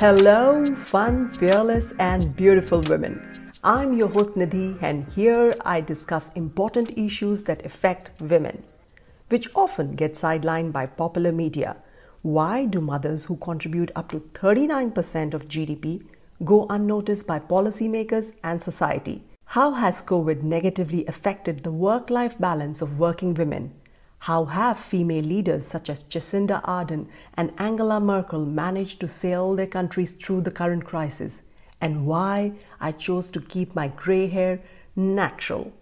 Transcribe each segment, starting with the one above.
Hello, fun, fearless, and beautiful women. I'm your host Nidhi, and here I discuss important issues that affect women, which often get sidelined by popular media. Why do mothers who contribute up to 39% of GDP go unnoticed by policymakers and society? How has COVID negatively affected the work life balance of working women? How have female leaders such as Jacinda Ardern and Angela Merkel managed to sail their countries through the current crisis? And why I chose to keep my grey hair natural.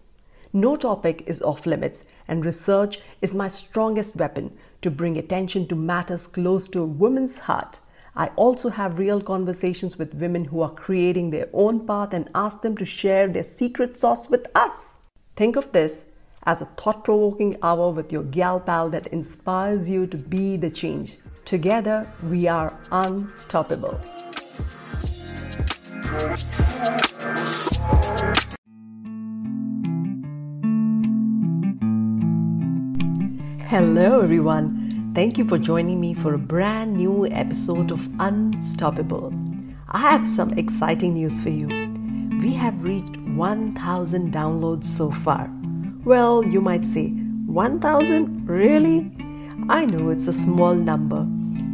No topic is off limits, and research is my strongest weapon to bring attention to matters close to a woman's heart. I also have real conversations with women who are creating their own path and ask them to share their secret sauce with us. Think of this as a thought provoking hour with your gal pal that inspires you to be the change. Together, we are unstoppable. Hello, everyone. Thank you for joining me for a brand new episode of Unstoppable. I have some exciting news for you. We have reached 1000 downloads so far. Well, you might say, 1000? Really? I know it's a small number,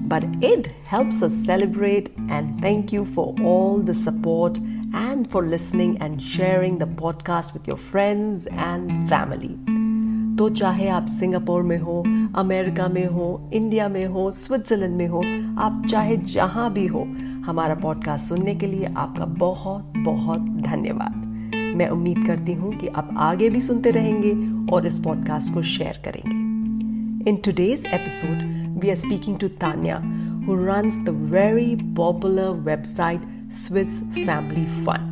but it helps us celebrate and thank you for all the support and for listening and sharing the podcast with your friends and family. तो चाहे आप Singapore में हो America में हो India में हो Switzerland में हो आप चाहे जहां भी हो हमारा पॉडकास्ट सुनने के लिए आपका बहुत बहुत धन्यवाद मैं उम्मीद करती हूँ कि आप आगे भी सुनते रहेंगे और इस पॉडकास्ट को शेयर करेंगे in today's episode we are speaking to Tanya who runs the very popular website Swiss Family Fun.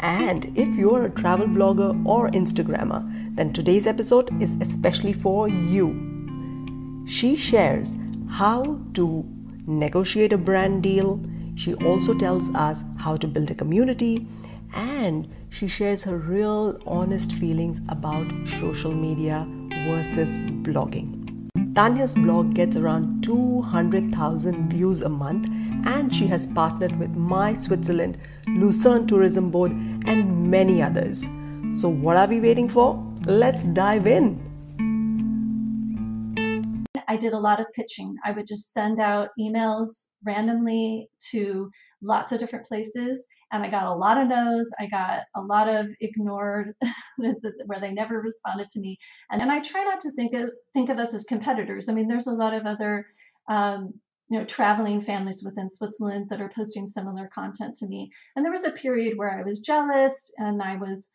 And if you're a travel blogger or Instagrammer, then today's episode is especially for you. She shares how to negotiate a brand deal. She also tells us how to build a community and she shares her real honest feelings about social media versus blogging. Tanya's blog gets around 200,000 views a month, and she has partnered with My Switzerland, Lucerne Tourism Board, and many others. So, what are we waiting for? Let's dive in. I did a lot of pitching. I would just send out emails randomly to lots of different places and I got a lot of no's. I got a lot of ignored where they never responded to me. And, I try not to think of think of us as competitors. I mean, there's a lot of other um, you know traveling families within Switzerland that are posting similar content to me. And there was a period where I was jealous and I was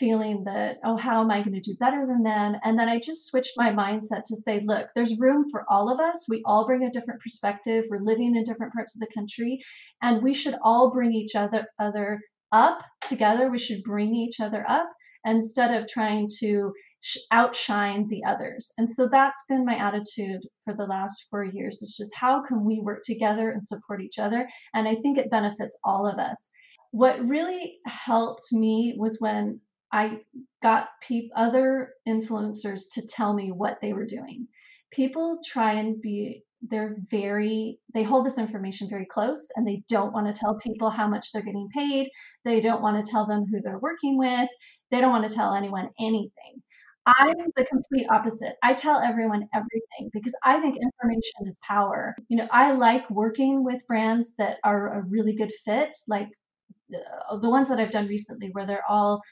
feeling that, oh, how am I going to do better than them? And then I just switched my mindset to say, look, there's room for all of us. We all bring a different perspective. We're living in different parts of the country, and we should all bring each other other up together. We should bring each other up instead of trying to outshine the others. And so that's been my attitude for the last four years. It's just how can we work together and support each other? And I think it benefits all of us. What really helped me was when I got pe- other influencers to tell me what they were doing. People try and be they're very they hold this information very close and they don't want to tell people how much they're getting paid. They don't want to tell them who they're working with. They don't want to tell anyone anything. I'm the complete opposite. I tell everyone everything because i think information is power. You know i like working with brands that are a really good fit like uh, the ones that i've done recently where they're all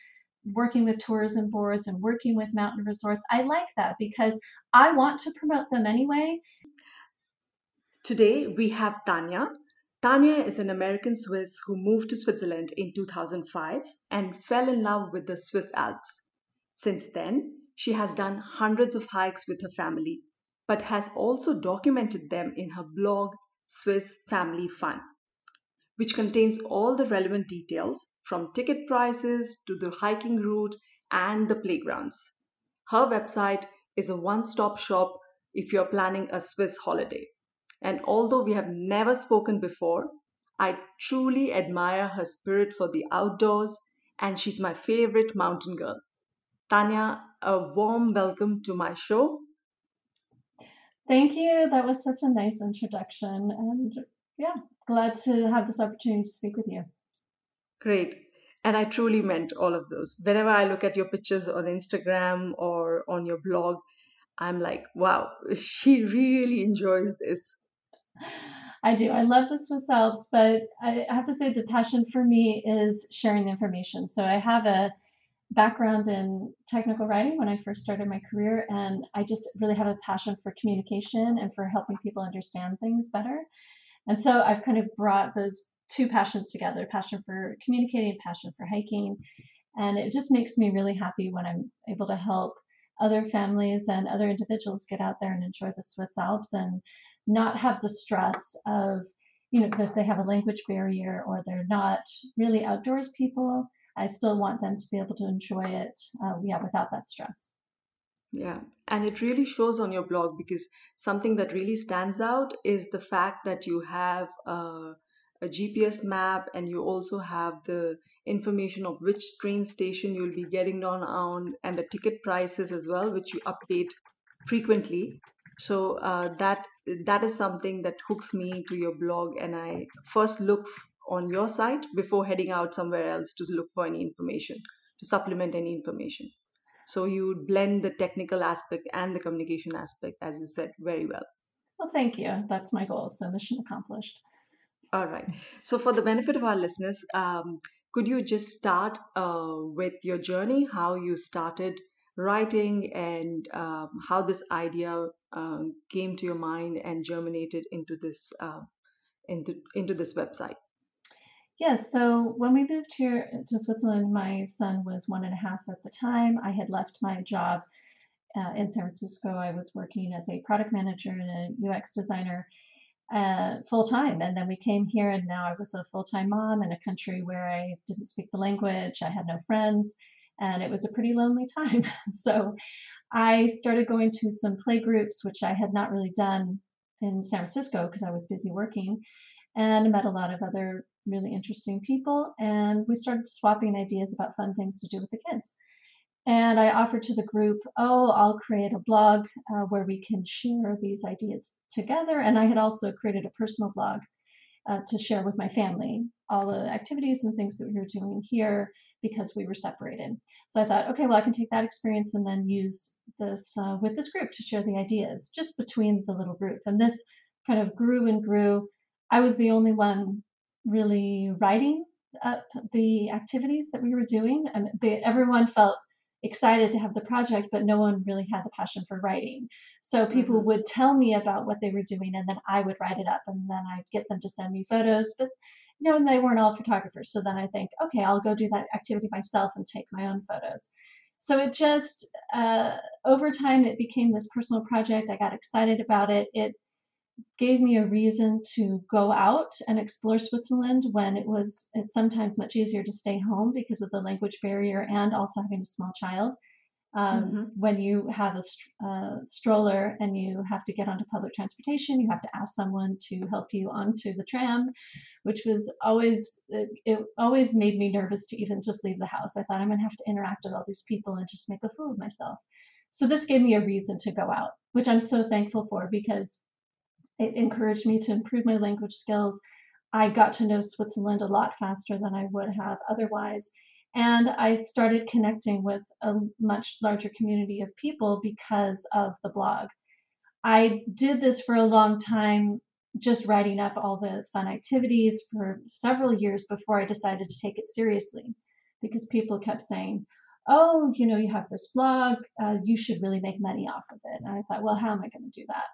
working with tourism boards and working with mountain resorts. I like that because I want to promote them anyway. Today we have Tanya. Tanya is an American Swiss who moved to Switzerland in 2005 and fell in love with the Swiss Alps. Since then, she has done hundreds of hikes with her family, but has also documented them in her blog, Swiss Family Fun which contains all the relevant details from ticket prices to the hiking route and the playgrounds. Her website is a one stop shop if you're planning a Swiss holiday. And although we have never spoken before, I truly admire her spirit for the outdoors, and she's my favorite mountain girl. Tanya, a warm welcome to my show. Thank you. That was such a nice introduction. And yeah, glad to have this opportunity to speak with you. Great. And I truly meant all of those. Whenever I look at your pictures on Instagram or on your blog, I'm like, wow, she really enjoys this. I do. I love the Swiss Alps, but I have to say the passion for me is sharing the information. So I have a background in technical writing when I first started my career, and I just really have a passion for communication and for helping people understand things better. And so I've kind of brought those two passions together passion for communicating, passion for hiking. And it just makes me really happy when I'm able to help other families and other individuals get out there and enjoy the Swiss Alps and not have the stress of, you know, if they have a language barrier or they're not really outdoors people, I still want them to be able to enjoy it, uh, yeah, without that stress. Yeah, and it really shows on your blog because something that really stands out is the fact that you have a, a GPS map and you also have the information of which train station you'll be getting on on and the ticket prices as well, which you update frequently. So uh, that that is something that hooks me to your blog, and I first look on your site before heading out somewhere else to look for any information to supplement any information. So you blend the technical aspect and the communication aspect, as you said, very well. Well, thank you. That's my goal. So mission accomplished. All right. So for the benefit of our listeners, um, could you just start uh, with your journey, how you started writing, and um, how this idea uh, came to your mind and germinated into this uh, into into this website? Yes. So when we moved here to Switzerland, my son was one and a half at the time. I had left my job uh, in San Francisco. I was working as a product manager and a UX designer uh, full time. And then we came here, and now I was a full time mom in a country where I didn't speak the language, I had no friends, and it was a pretty lonely time. so I started going to some play groups, which I had not really done in San Francisco because I was busy working and met a lot of other really interesting people. And we started swapping ideas about fun things to do with the kids. And I offered to the group, oh, I'll create a blog uh, where we can share these ideas together. And I had also created a personal blog uh, to share with my family all the activities and things that we were doing here because we were separated. So I thought, okay, well, I can take that experience and then use this uh, with this group to share the ideas just between the little group. And this kind of grew and grew. I was the only one really writing up the activities that we were doing. And they, everyone felt excited to have the project, but no one really had the passion for writing. So people mm-hmm. would tell me about what they were doing, and then I would write it up, and then I'd get them to send me photos. But you know, and they weren't all photographers. So then I think, okay, I'll go do that activity myself and take my own photos. So it just uh, over time it became this personal project. I got excited about it. It gave me a reason to go out and explore Switzerland when it was it's sometimes much easier to stay home because of the language barrier and also having a small child. Um, mm-hmm. When you have a uh, stroller and you have to get onto public transportation, you have to ask someone to help you onto the tram, which was always it, it always made me nervous to even just leave the house. I thought I'm going to have to interact with all these people and just make a fool of myself. So this gave me a reason to go out, which I'm so thankful for because it encouraged me to improve my language skills. I got to know Switzerland a lot faster than I would have otherwise. And I started connecting with a much larger community of people because of the blog. I did this for a long time, just writing up all the fun activities for several years before I decided to take it seriously because people kept saying, Oh, you know, you have this blog, uh, you should really make money off of it. And I thought, well, how am I going to do that?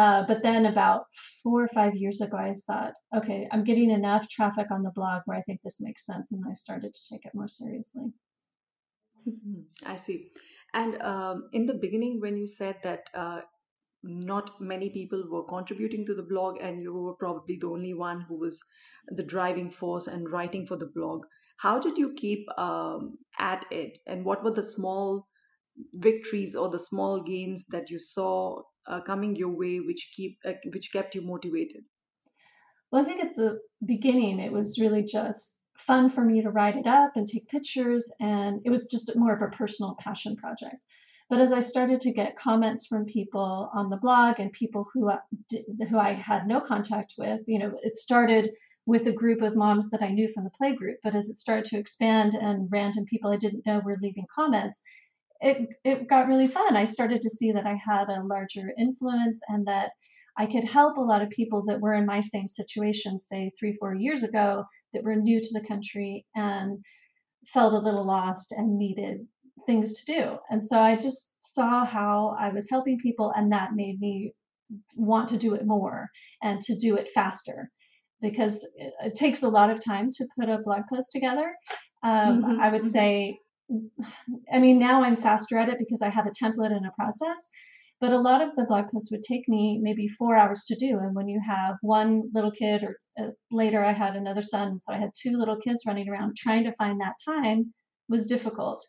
Uh, but then about four or five years ago, I thought, okay, I'm getting enough traffic on the blog where I think this makes sense. And I started to take it more seriously. Mm-hmm. I see. And um, in the beginning, when you said that uh, not many people were contributing to the blog, and you were probably the only one who was the driving force and writing for the blog, how did you keep um, at it? And what were the small victories or the small gains that you saw uh, coming your way which keep uh, which kept you motivated well i think at the beginning it was really just fun for me to write it up and take pictures and it was just more of a personal passion project But as I started to get comments from people on the blog and people who who I had no contact with, you know, it started with a group of moms that I knew from the play group. But as it started to expand and random people I didn't know were leaving comments, it it got really fun. I started to see that I had a larger influence and that I could help a lot of people that were in my same situation, say three, four years ago, that were new to the country and felt a little lost and needed things to do. And so I just saw how I was helping people, and that made me want to do it more and to do it faster because it, takes a lot of time to put a blog post together. Um, mm-hmm. I would mm-hmm. say, I mean, now I'm faster at it because I have a template and a process. But a lot of the blog posts would take me maybe four hours to do. And when you have one little kid, or uh, later I had another son, so I had two little kids running around, trying to find that time was difficult.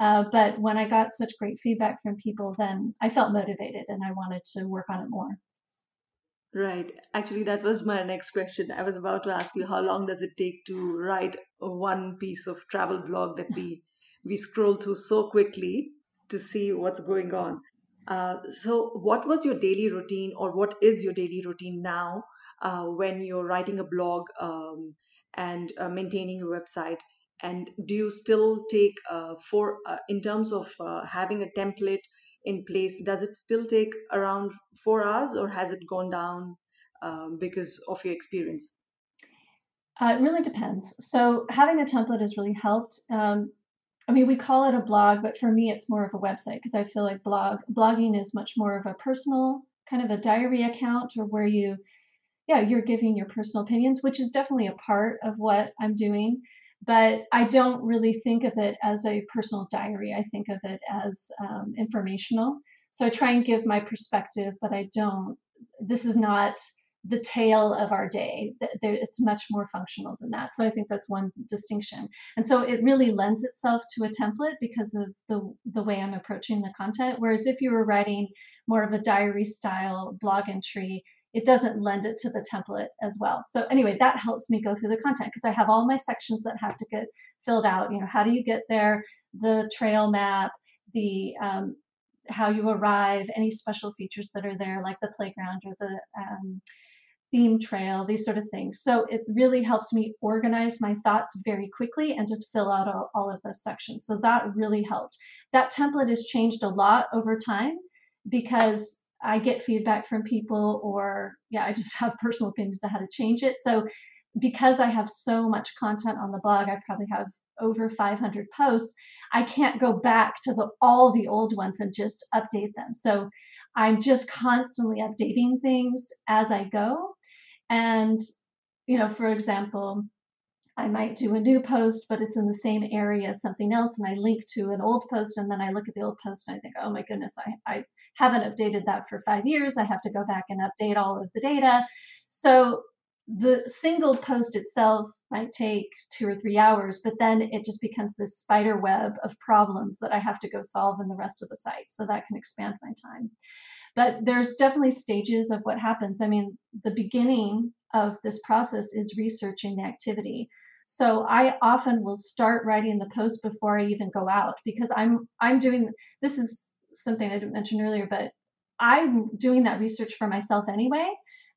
Uh, but when I got such great feedback from people, then I felt motivated and I wanted to work on it more. Right. Actually, that was my next question. I was about to ask you how long does it take to write one piece of travel blog that we we scroll through so quickly to see what's going on. Uh, so, what was your daily routine, or what is your daily routine now uh, when you're writing a blog um, and uh, maintaining a website? And do you still take uh, for uh, in terms of uh, having a template in place? Does it still take around four hours, or has it gone down um, because of your experience? it really depends. So, having a template has really helped. Um, I mean, we call it a blog, but for me, it's more of a website because I feel like blog blogging is much more of a personal kind of a diary account or where you, yeah, you're giving your personal opinions, which is definitely a part of what I'm doing. But I don't really think of it as a personal diary. I think of it as um, informational. So I try and give my perspective, but I don't. This is not the tale of our day. It's much more functional than that. So I think that's one distinction. And so it really lends itself to a template because of the, the way I'm approaching the content. Whereas if you were writing more of a diary style blog entry, it doesn't lend it to the template as well. So anyway, that helps me go through the content because I have all my sections that have to get filled out. You know, how do you get there? The trail map, the um, how you arrive, any special features that are there, like the playground or the um, theme trail, these sort of things. So it really helps me organize my thoughts very quickly and just fill out all, all of those sections. So that really helped. That template has changed a lot over time because I get feedback from people or yeah, I just have personal opinions on how to change it. So because I have so much content on the blog, I probably have over 500 posts. I can't go back to the, all the old ones and just update them. So I'm just constantly updating things as I go. And, you know, for example, I might do a new post, but it's in the same area as something else, and I link to an old post, and then I look at the old post and I think, oh my goodness, I, I haven't updated that for five years. I have to go back and update all of the data. So the single post itself might take two or three hours, but then it just becomes this spider web of problems that I have to go solve in the rest of the site. So that can expand my time. But there's definitely stages of what happens. I mean, the beginning of this process is researching the activity. So I often will start writing the post before I even go out because I'm I'm doing this is something I didn't mention earlier, but I'm doing that research for myself anyway.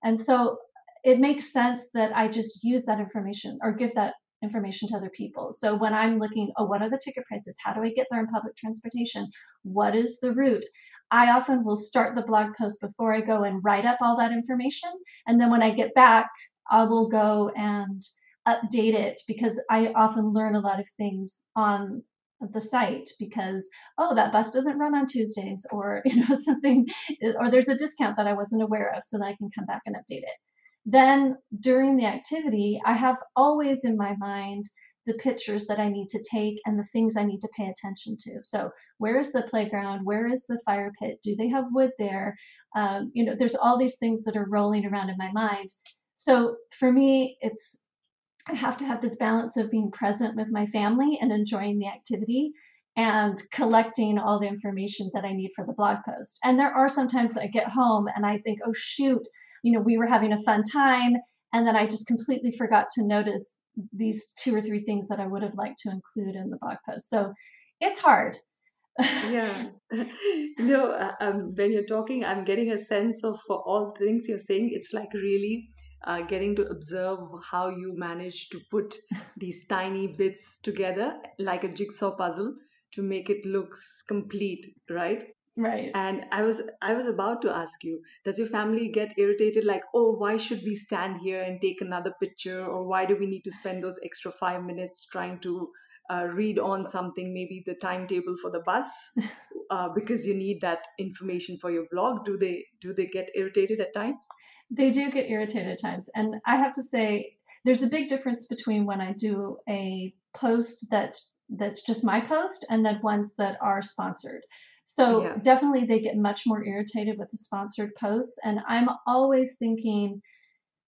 And so it makes sense that I just use that information or give that information to other people. So when I'm looking, oh, what are the ticket prices? How do I get there in public transportation? What is the route? I often will start the blog post before I go and write up all that information. And then when I get back, I will go and update it because I often learn a lot of things on the site because oh that bus doesn't run on tuesdays or you know something or there's a discount that i wasn't aware of so that i can come back and update it then during the activity i have always in my mind the pictures that I need to take and the things I need to pay attention to. So, where is the playground? Where is the fire pit? Do they have wood there? Um, you know, there's all these things that are rolling around in my mind. So, for me, it's I have to have this balance of being present with my family and enjoying the activity and collecting all the information that I need for the blog post. And there are sometimes I get home and I think, oh, shoot, you know, we were having a fun time. And then I just completely forgot to notice these two or three things that I would have liked to include in the blog post. So it's hard. yeah no uh, um, when you're talking i'm getting a sense of for all things you're saying it's like really uh, getting to observe how you manage to put these tiny bits together like a jigsaw puzzle to make it looks complete right right. And i was i was about to ask you does your family get irritated like oh why should we stand here and take another picture? Or why do we need to spend those extra 5 minutes trying to uh, read on something maybe the timetable for the bus? Uh, because you need that information for your blog. Do they do they get irritated at times? They do get irritated at times. And i have to say there's a big difference between when i do a post that's that's just my post and then ones that are sponsored so yeah. definitely they get much more irritated with the sponsored posts and i'm always thinking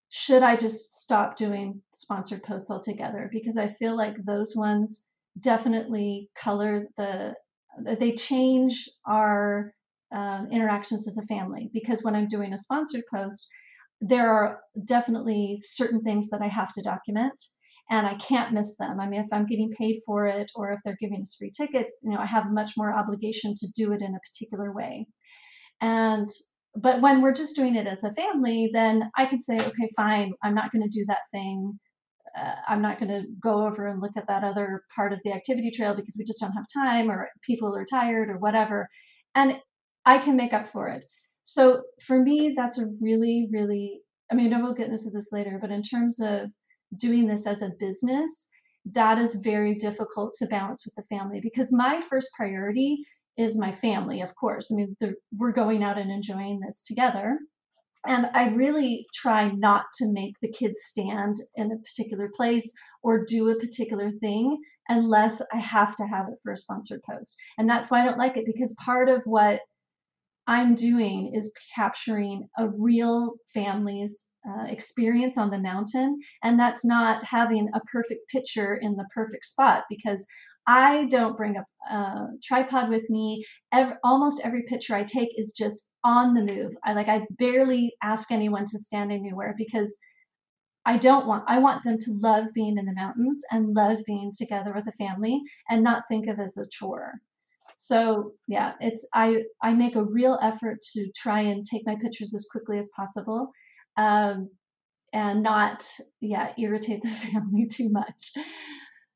should i just stop doing sponsored posts altogether? Because i feel like those ones definitely color the they change our um, interactions as a family. Because when i'm doing a sponsored post there are definitely certain things that i have to document and i can't miss them i mean if i'm getting paid for it or if they're giving us free tickets you know i have much more obligation to do it in a particular way and but when we're just doing it as a family then i can say okay fine i'm not going to do that thing uh, I'm not going to go over and look at that other part of the activity trail because we just don't have time or people are tired or whatever. And I can make up for it. So for me, that's a really, really, I mean, I we'll get into this later, but in terms of doing this as a business, that is very difficult to balance with the family because my first priority is my family, of course. I mean, the, we're going out and enjoying this together and I really try not to make the kids stand in a particular place or do a particular thing unless I have to have it for a sponsored post. And that's why I don't like it because part of what I'm doing is capturing a real family's uh, experience on the mountain. And that's not having a perfect picture in the perfect spot because I don't bring a, a tripod with me. Every, almost every picture I take is just on the move. I like I barely ask anyone to stand anywhere because I don't want I want them to love being in the mountains and love being together with a family and not think of as a chore. So yeah, it's I I make a real effort to try and take my pictures as quickly as possible. Um, and not yeah irritate the family too much.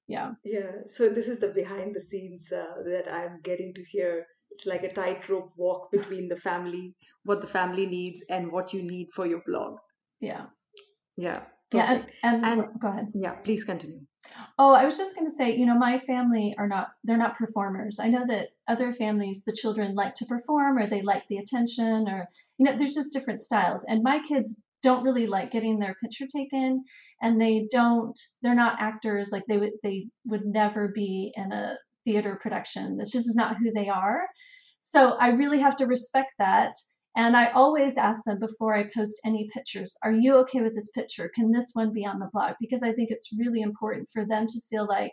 Yeah. Yeah so this is the behind the scenes uh, that i'm getting to hear. It's like a tightrope walk between the family what the family needs and what you need for your blog. Yeah. Yeah yeah and, and, and go ahead. yeah please continue oh i was just going to say you know my family are not they're not performers. I know that other families the children like to perform or they like the attention or you know there's just different styles. And my kids don't really like getting their picture taken and they don't they're not actors. Like they would they would never be in a theater production. This just is not who they are. So i really have to respect that and i always ask them before i post any pictures are you okay with this picture? Can this one be on the blog? Because i think it's really important for them to feel like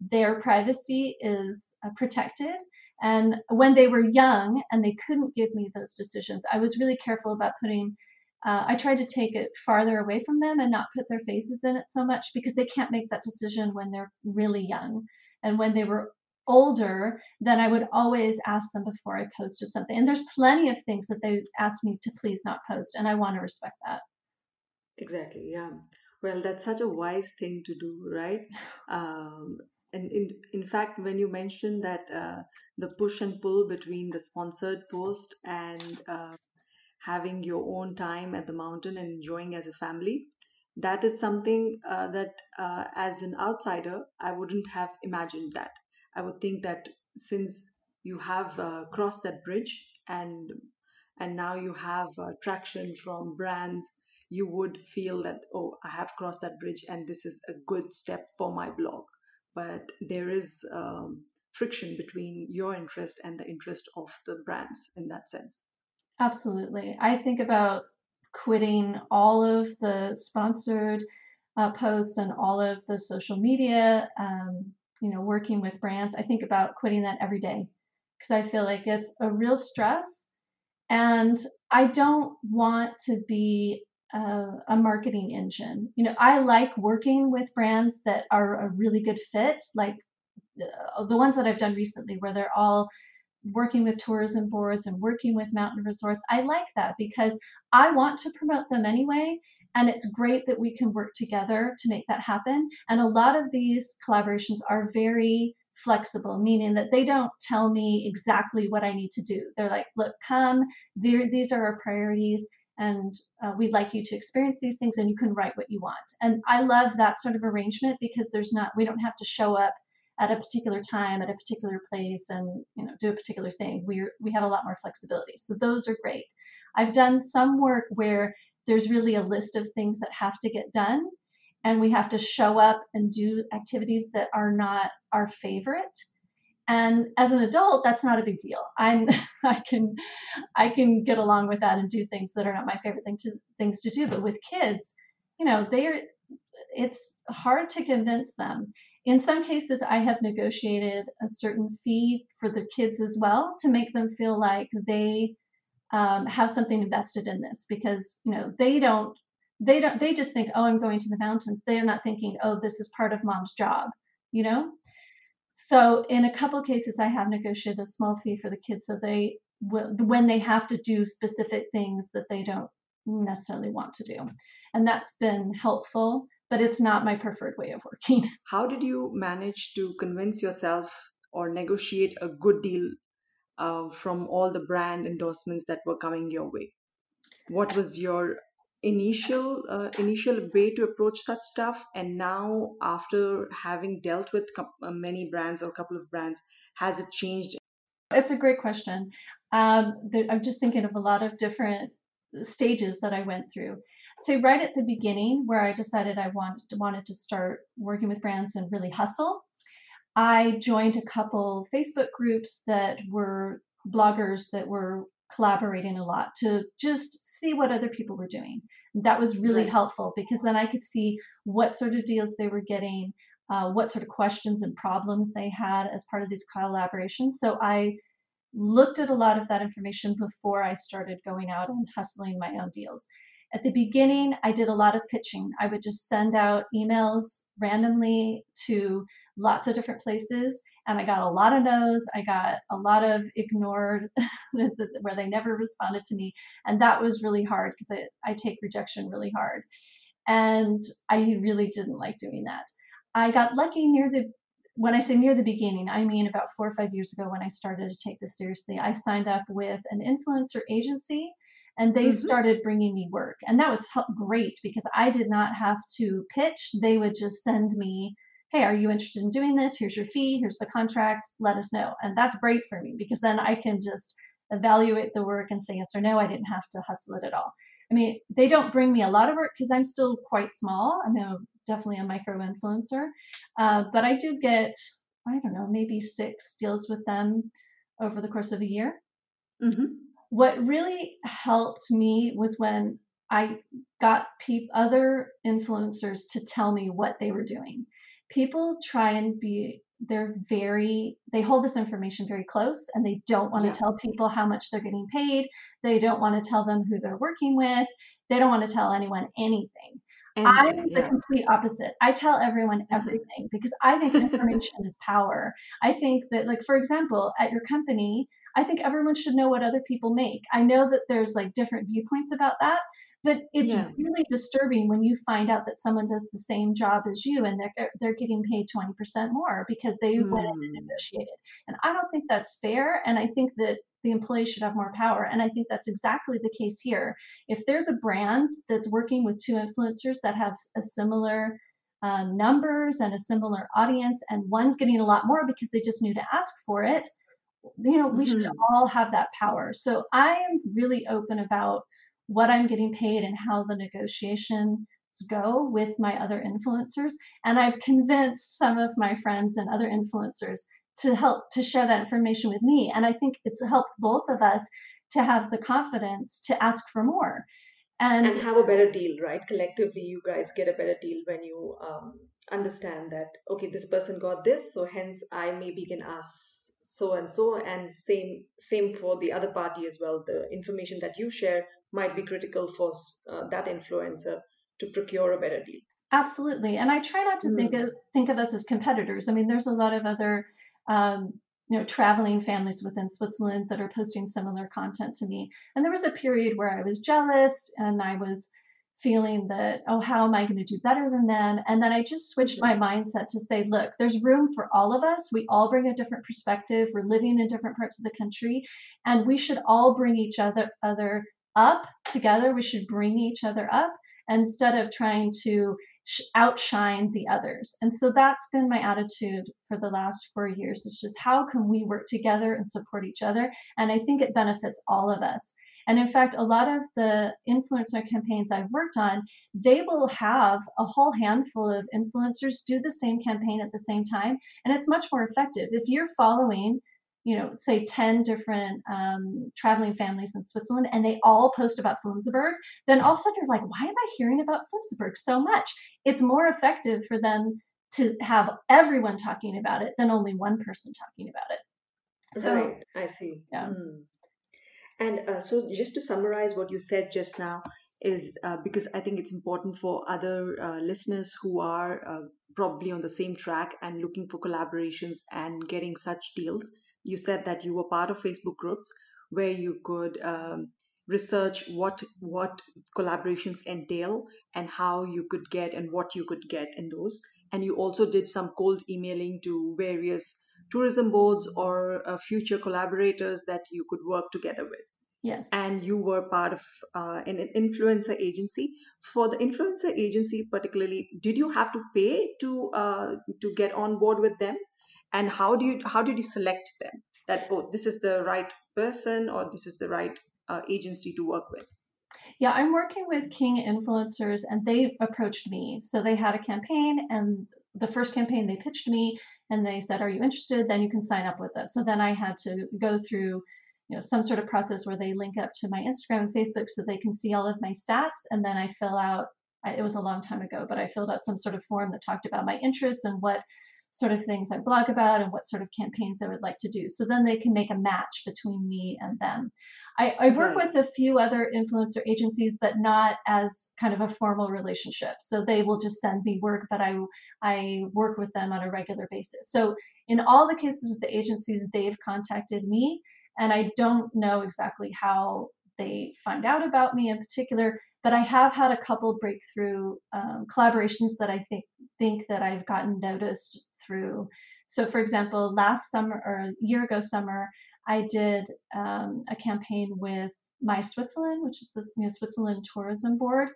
their privacy is uh, protected. And when they were young and they couldn't give me those decisions i was really careful about putting uh, I tried to take it farther away from them and not put their faces in it so much because they can't make that decision when they're really young. And when they were older, then I would always ask them before I posted something. And there's plenty of things that they asked me to please not post, and I want to respect that. Exactly. Yeah. Well, that's such a wise thing to do, right? Um, and in in fact, when you mentioned that uh, the push and pull between the sponsored post and uh, having your own time at the mountain and enjoying as a family that is something uh, that uh, as an outsider i wouldn't have imagined that i would think that since you have uh, crossed that bridge and and now you have uh, traction from brands you would feel that oh i have crossed that bridge and this is a good step for my blog but there is um, friction between your interest and the interest of the brands in that sense Absolutely. I think about quitting all of the sponsored uh, posts and all of the social media, um, you know, working with brands. I think about quitting that every day because I feel like it's a real stress. And I don't want to be a, a marketing engine. You know, I like working with brands that are a really good fit, like the, the ones that I've done recently, where they're all working with tourism boards and working with mountain resorts. I like that because I want to promote them anyway. And it's great that we can work together to make that happen. And a lot of these collaborations are very flexible, meaning that they don't tell me exactly what I need to do. They're like, look, come, these are our priorities, and uh, we'd like you to experience these things, and you can write what you want. And I love that sort of arrangement because there's not, we don't have to show up at a particular time at a particular place and you know do a particular thing we we have a lot more flexibility so those are great i've done some work where there's really a list of things that have to get done and we have to show up and do activities that are not our favorite. And as an adult that's not a big deal. I'm i can i can get along with that and do things that are not my favorite thing to things to do. But with kids you know they're it's hard to convince them. In some cases i have negotiated a certain fee for the kids as well to make them feel like they um, have something invested in this because you know they don't they don't they just think oh i'm going to the mountains. They're not thinking oh this is part of mom's job you know? So in a couple of cases i have negotiated a small fee for the kids so they will when they have to do specific things that they don't necessarily want to do. And that's been helpful but it's not my preferred way of working. How did you manage to convince yourself or negotiate a good deal uh, from all the brand endorsements that were coming your way? What was your initial uh, initial way to approach such stuff? And now after having dealt with uh, many brands or a couple of brands has it changed? It's a great question. Um, i'm just thinking of a lot of different stages that i went through. So right at the beginning where i decided i wanted to, wanted to start working with brands and really hustle i joined a couple facebook groups that were bloggers that were collaborating a lot to just see what other people were doing. That was really right. helpful because then I could see what sort of deals they were getting, uh, what sort of questions and problems they had as part of these collaborations. So I looked at a lot of that information before I started going out and hustling my own deals. At the beginning, I did a lot of pitching. I would just send out emails randomly to lots of different places and I got a lot of no's. I got a lot of ignored where they never responded to me. And that was really hard because I, I take rejection really hard. And I really didn't like doing that. I got lucky near the, when I say near the beginning, I mean about four or five years ago when I started to take this seriously. I signed up with an influencer agency and they mm-hmm. started bringing me work. And that was great because I did not have to pitch. They would just send me hey, are you interested in doing this? Here's your fee, here's the contract, let us know. And that's great for me because then I can just evaluate the work and say yes or no. I didn't have to hustle it at all. I mean, they don't bring me a lot of work because I'm still quite small. I'm a, definitely a micro influencer, uh, but I do get, I don't know, maybe six deals with them over the course of a year. Mm-hmm. What really helped me was when I got pe- other influencers to tell me what they were doing people try and be they're very they hold this information very close and they don't want to yeah. tell people how much they're getting paid they don't want to tell them who they're working with they don't want to tell anyone anything I'm the complete opposite. I tell everyone everything because I think information is power. I think that, like, for example, at your company, I think everyone should know what other people make. I know that there's like different viewpoints about that, but it's yeah. really disturbing when you find out that someone does the same job as you and they're they're getting paid 20% more because they mm. went and negotiated. And I don't think that's fair. And I think that the employee should have more power. And I think that's exactly the case here. If there's a brand that's working with two influencers that have a similar um, numbers and a similar audience, and one's getting a lot more because they just knew to ask for it, you know, we mm-hmm. should all have that power. So I am really open about what I'm getting paid and how the negotiations go with my other influencers. And I've convinced some of my friends and other influencers to help to share that information with me. And I think it's helped both of us to have the confidence to ask for more. And, and have a better deal, right? Collectively, you guys get a better deal when you um, understand that, okay, this person got this, so hence I maybe can ask so and so and same same for the other party as well the information that you share might be critical for uh, that influencer to procure a better deal. Absolutely, and I try not to mm. think of think of us as competitors. I mean, there's a lot of other um, you know traveling families within Switzerland that are posting similar content to me. And there was a period where I was jealous and I was feeling that oh how am i going to do better than them? And then i just switched my mindset to say look there's room for all of us. We all bring a different perspective. We're living in different parts of the country and we should all bring each other other up together. We should bring each other up instead of trying to outshine the others. And so that's been my attitude for the last four years It's just how can we work together and support each other? And i think it benefits all of us and in fact, a lot of the influencer campaigns I've worked on, they will have a whole handful of influencers do the same campaign at the same time. And it's much more effective. If you're following, you know, say 10 different um, traveling families in Switzerland and they all post about Flumserberg, then all of a sudden you're like, why am I hearing about Flumserberg so much? It's more effective for them to have everyone talking about it than only one person talking about it. So, right, I see. Yeah. Mm. And uh, so, just to summarize what you said just now, is uh, because I think it's important for other uh, listeners who are uh, probably on the same track and looking for collaborations and getting such deals. You said that you were part of Facebook groups where you could um, research what what collaborations entail and how you could get and what you could get in those. And you also did some cold emailing to various tourism boards or uh, future collaborators that you could work together with. Yes. And you were part of uh, an, an influencer agency. For the influencer agency, particularly, did you have to pay to uh, to get on board with them? And how do you how did you select them? That oh, this is the right person or this is the right uh, agency to work with. Yeah, I'm working with Kingfluencers, and they approached me. So they had a campaign, and the first campaign they pitched me and they said are you interested? Then you can sign up with us. So then i had to go through you know some sort of process where they link up to my instagram and facebook so they can see all of my stats and then i fill out it was a long time ago but i filled out some sort of form that talked about my interests and what sort of things I blog about and what sort of campaigns I would like to do. So then they can make a match between me and them. I, I work right. with a few other influencer agencies, but not as kind of a formal relationship. So they will just send me work, but I I work with them on a regular basis. So in all the cases with the agencies, they've contacted me, and I don't know exactly how they find out about me in particular. But I have had a couple breakthrough um, collaborations that I think think that I've gotten noticed through. So, for example, last summer or a year ago summer, I did um, a campaign with My Switzerland, which is the you know, Switzerland Tourism Board,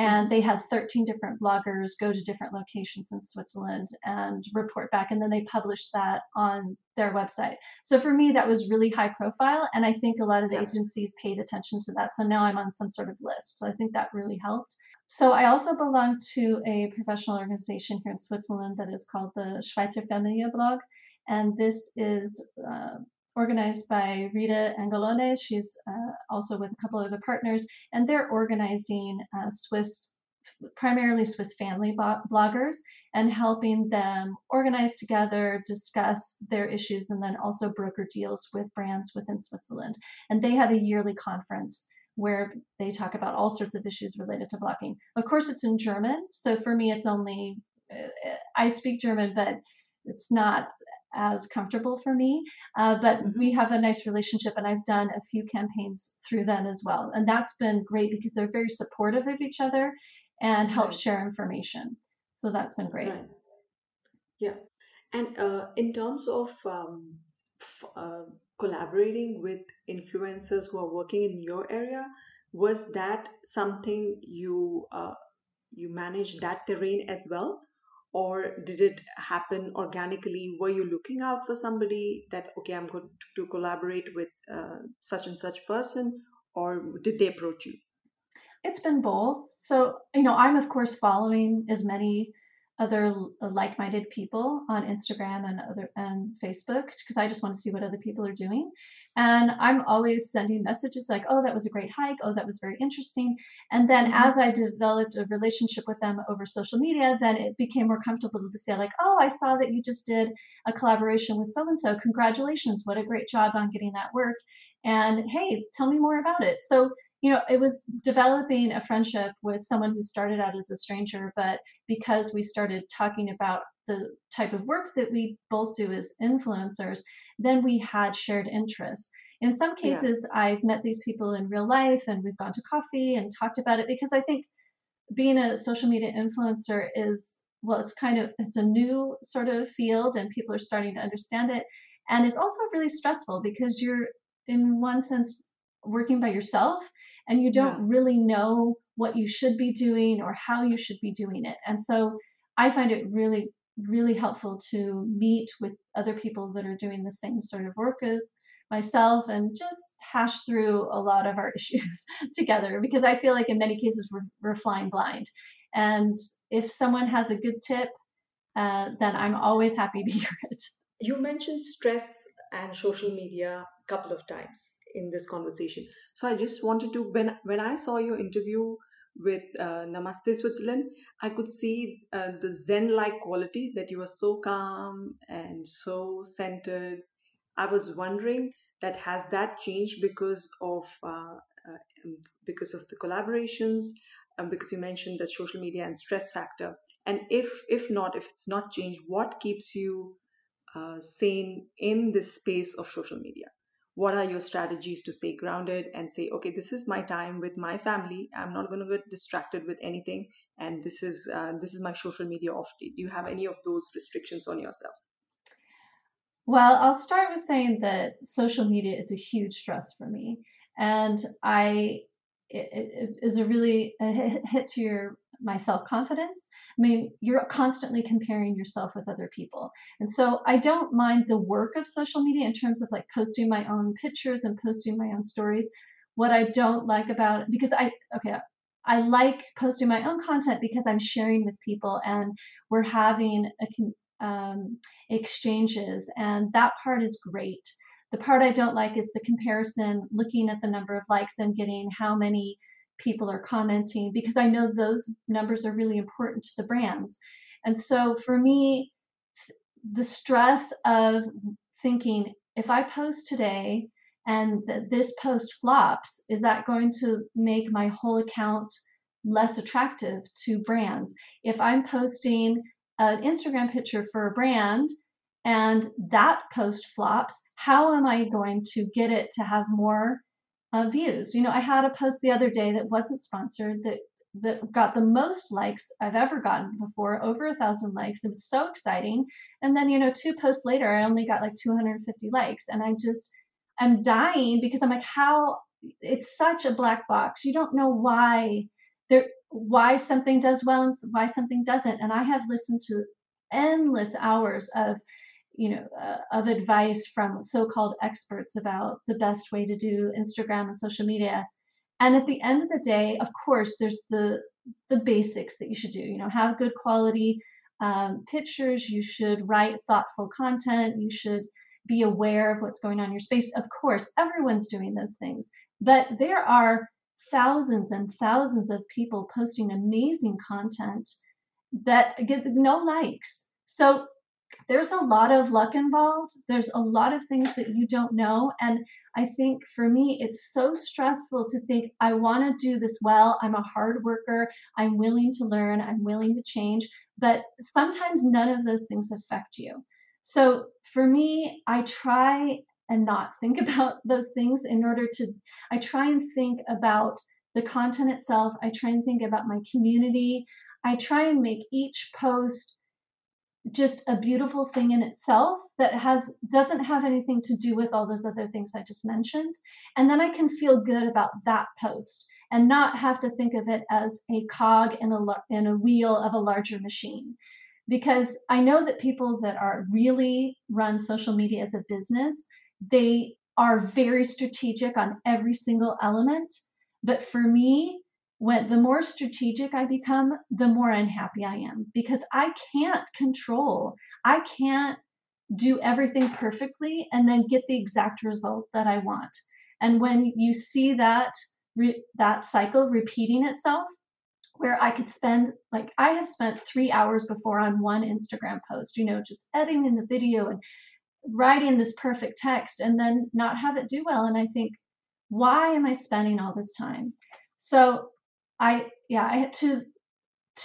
and they had 13 different bloggers go to different locations in Switzerland and report back. And then they published that on their website. So for me, that was really high profile. And I think a lot of the yeah. agencies paid attention to that. So now I'm on some sort of list. So I think that really helped. So I also belong to a professional organization here in Switzerland that is called the Schweizer Familie Blog. And this is uh, organized by Rita Angelone. She's uh, also with a couple of other partners, and they're organizing uh, Swiss, primarily Swiss family bloggers, and helping them organize together, discuss their issues, and then also broker deals with brands within Switzerland. And they have a yearly conference where they talk about all sorts of issues related to blogging. Of course, it's in German, so for me, it's only uh, I speak German, but it's not as comfortable for me. Uh, but mm-hmm. we have a nice relationship, and I've done a few campaigns through them as well. And that's been great because they're very supportive of each other and help right. share information. So that's been great. Right. Yeah. And uh, in terms of um, f- uh, collaborating with influencers who are working in your area, was that something you uh, you managed that terrain as well? Or did it happen organically? Were you looking out for somebody that okay i'm going to collaborate with uh, such and such person or did they approach you? It's been both. So you know i'm of course following as many other like-minded people on Instagram and other and Facebook because I just want to see what other people are doing. And I'm always sending messages like, "Oh, that was a great hike. Oh, that was very interesting." And then mm-hmm. as I developed a relationship with them over social media, then it became more comfortable to say like, "Oh, I saw that you just did a collaboration with so and so. Congratulations! What a great job on getting that work." And hey, tell me more about it. So you know, it was developing a friendship with someone who started out as a stranger, but because we started talking about the type of work that we both do as influencers, then we had shared interests. In some cases, yeah. I've met these people in real life and we've gone to coffee and talked about it because I think being a social media influencer is well it's kind of it's a new sort of field and people are starting to understand it and it's also really stressful because you're in one sense working by yourself and you don't yeah. really know what you should be doing or how you should be doing it and so i find it really really helpful to meet with other people that are doing the same sort of work as myself and just hash through a lot of our issues together because I feel like in many cases we're, we're flying blind. And if someone has a good tip, uh, then I'm always happy to hear it. You mentioned stress and social media a couple of times in this conversation. So I just wanted to when when I saw your interview with uh, Namaste Switzerland, I could see uh, the Zen-like quality that you are so calm and so centered. I was wondering that has that changed because of uh, uh, um, because of the collaborations um, because you mentioned the social media and stress factor and if if not if it's not changed what keeps you uh, sane in this space of social media what are your strategies to stay grounded and say okay this is my time with my family i'm not going to get distracted with anything and this is uh, this is my social media off do you have any of those restrictions on yourself well, I'll start with saying that social media is a huge stress for me. And I, it, it is a really a hit to your my self confidence. I mean, you're constantly comparing yourself with other people. And so I don't mind the work of social media in terms of like posting my own pictures and posting my own stories. What I don't like about it, because I, okay, I like posting my own content because I'm sharing with people and we're having a, um, exchanges, and that part is great. The part I don't like is the comparison, looking at the number of likes and getting how many people are commenting, because I know those numbers are really important to the brands. And so for me, the stress of thinking if I post today and this post flops, is that going to make my whole account less attractive to brands? If I'm posting an Instagram picture for a brand and that post flops, how am I going to get it to have more uh, views? You know, I had a post the other day that wasn't sponsored that that got the most likes I've ever gotten before, over a thousand likes. It was so exciting. And then, you know, two posts later, I only got like 250 likes. And I just, I'm dying because I'm like, how it's such a black box. You don't know why there why something does well and why something doesn't. And I have listened to endless hours of you know uh, of advice from so-called experts about the best way to do Instagram and social media. And at the end of the day, of course, there's the the basics that you should do. You know, have good quality um, pictures. You should write thoughtful content. You should be aware of what's going on in your space. Of course, everyone's doing those things, but there are thousands and thousands of people posting amazing content that get no likes. So there's a lot of luck involved. There's a lot of things that you don't know. And I think for me, it's so stressful to think, I want to do this well. I'm a hard worker. I'm willing to learn. I'm willing to change. But sometimes none of those things affect you. So for me, I try and not think about those things in order to i try and think about the content itself i try and think about my community i try and make each post just a beautiful thing in itself that has doesn't have anything to do with all those other things i just mentioned and then i can feel good about that post and not have to think of it as a cog in a in a wheel of a larger machine because i know that people that are really run social media as a business they are very strategic on every single element. But for me, when the more strategic I become, the more unhappy I am because I can't control, I can't do everything perfectly and then get the exact result that I want. And when you see that re- that cycle repeating itself, where I could spend like I have spent three hours before on one Instagram post, you know, just editing the video and writing this perfect text and then not have it do well. And I think, why am I spending all this time? So I, yeah, I had to,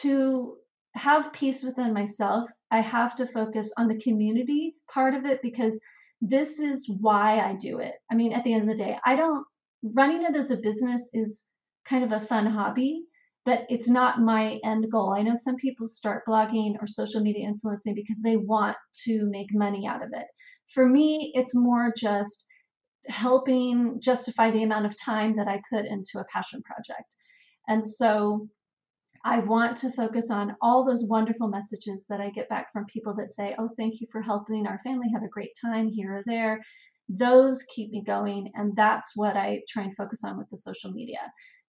to have peace within myself, I have to focus on the community part of it because this is why I do it. I mean, at the end of the day, I don't, running it as a business is kind of a fun hobby, but it's not my end goal. I know some people start blogging or social media influencing because they want to make money out of it. For me, it's more just helping justify the amount of time that I put into a passion project. And so I want to focus on all those wonderful messages that I get back from people that say, Oh, thank you for helping our family have a great time here or there. Those keep me going. And that's what I try and focus on with the social media.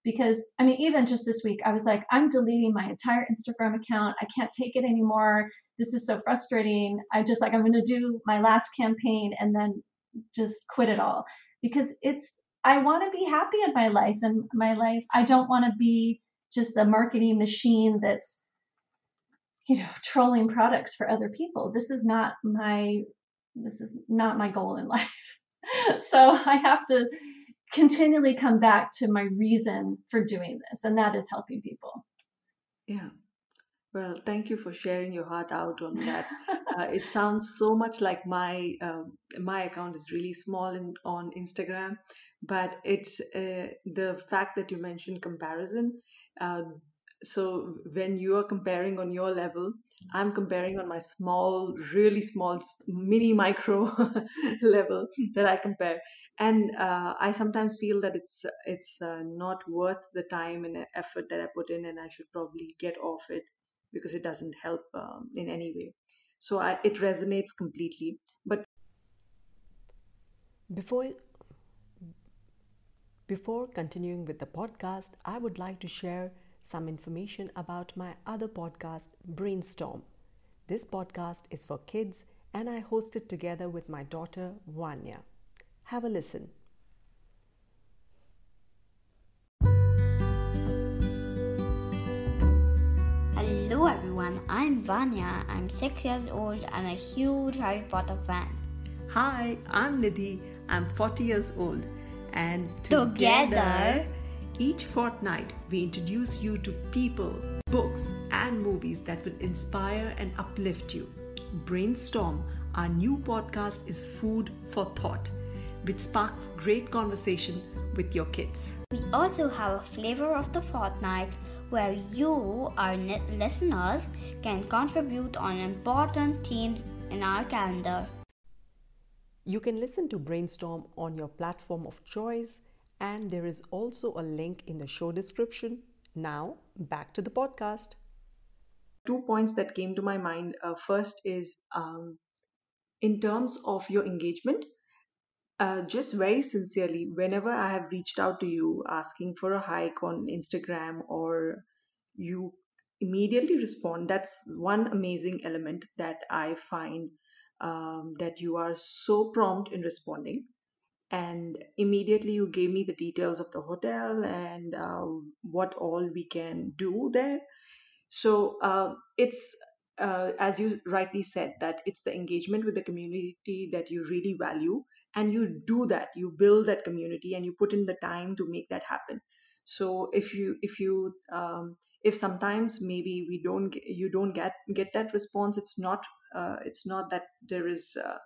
Because, I mean, even just this week, I was like, I'm deleting my entire Instagram account. I can't take it anymore. This is so frustrating. I'm just like, I'm going to do my last campaign and then just quit it all because it's, I want to be happy in my life and my life. I don't want to be just the marketing machine that's you know trolling products for other people this is not my this is not my goal in life so i have to continually come back to my reason for doing this and that is helping people Yeah. Well, thank you for sharing your heart out on that. Uh, it sounds so much like my um, my account is really small in, on Instagram, but it's uh, the fact that you mentioned comparison. Uh, so when you are comparing on your level, I'm comparing on my small, really small, mini micro level that I compare, and uh, I sometimes feel that it's it's uh, not worth the time and effort that I put in, and I should probably get off it because it doesn't help um, in any way. So I, it resonates completely. But Before Before continuing with the podcast, I would like to share some information about my other podcast, Brainstorm. This podcast is for kids and I host it together with my daughter, Vanya. Have a listen. Hello everyone, I'm Vanya. I'm six years old and a huge Harry Potter fan. Hi, I'm Nidhi. I'm 40 years old. And Together- each fortnight, we introduce you to people, books, and movies that will inspire and uplift you. Brainstorm, our new podcast, is food for thought, which sparks great conversation with your kids. We also have a flavor of the fortnight where you, our listeners, can contribute on important themes in our calendar. You can listen to Brainstorm on your platform of choice, and there is also a link in the show description. Now, back to the podcast. two points that came to my mind. Uh, first is um, in terms of your engagement, uh, just very sincerely, whenever I have reached out to you asking for a hike on Instagram or you immediately respond, that's one amazing element that I find um, that you are so prompt in responding. And immediately you gave me the details of the hotel and uh, what all we can do there. So uh, it's uh, as you rightly said that it's the engagement with the community that you really value, and you do that. You build that community, and you put in the time to make that happen. So if you if you um, if sometimes maybe we don't you don't get get that response, it's not uh, it's not that there is. Uh,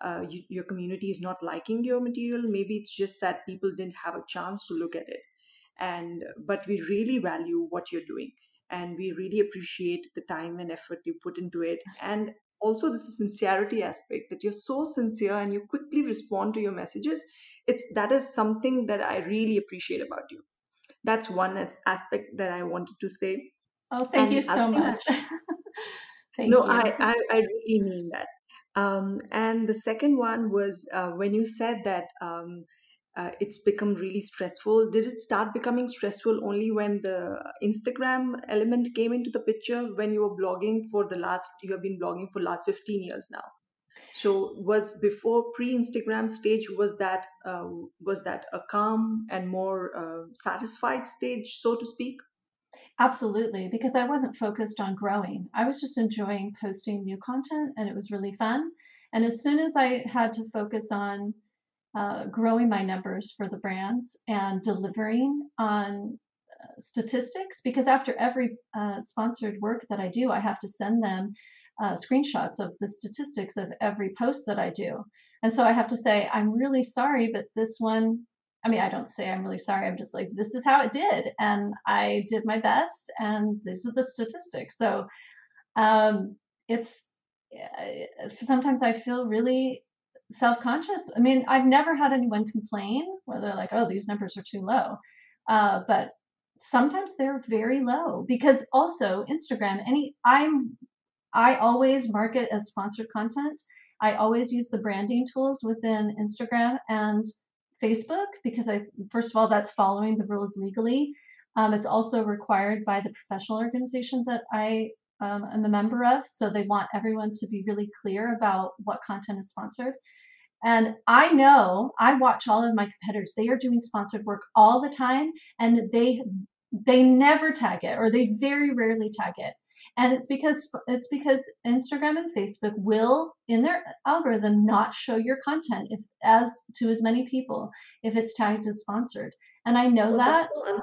uh, you, your community is not liking your material. Maybe it's just that people didn't have a chance to look at it. And but we really value what you're doing. And we really appreciate the time and effort you put into it. And also this sincerity aspect that you're so sincere and you quickly respond to your messages. It's that is something that i really appreciate about you. That's one as- aspect that i wanted to say. Oh thank and you so much thank no you. I, I i really mean that. Um and the second one was uh, when you said that um uh, it's become really stressful did it start becoming stressful only when the instagram element came into the picture when you were blogging for the last you have been blogging for last 15 years now? So was before pre-instagram stage was that uh, was that a calm and more uh, satisfied stage so to speak Absolutely, because I wasn't focused on growing. I was just enjoying posting new content and it was really fun. And as soon as I had to focus on uh, growing my numbers for the brands and delivering on statistics because after every uh, sponsored work that I do, I have to send them uh, screenshots of the statistics of every post that I do. And so I have to say, I'm really sorry, but this one, I mean, I don't say I'm really sorry. I'm just like, this is how it did. And I did my best, and these are the statistics. So um, it's uh, sometimes I feel really self conscious. I mean, I've never had anyone complain where they're like, oh, these numbers are too low. Uh, but sometimes they're very low because also Instagram, any, I'm, I always market as sponsored content. I always use the branding tools within Instagram and Facebook because I, first of all, that's following the rules legally. Um, it's also required by the professional organization that I um, am a member of. So they want everyone to be really clear about what content is sponsored. And I know I watch all of my competitors. They are doing sponsored work all the time and they they never tag it or they very rarely tag it. And it's because it's because Instagram and Facebook will in their algorithm not show your content if as to as many people if it's tagged as sponsored. And I know well, that so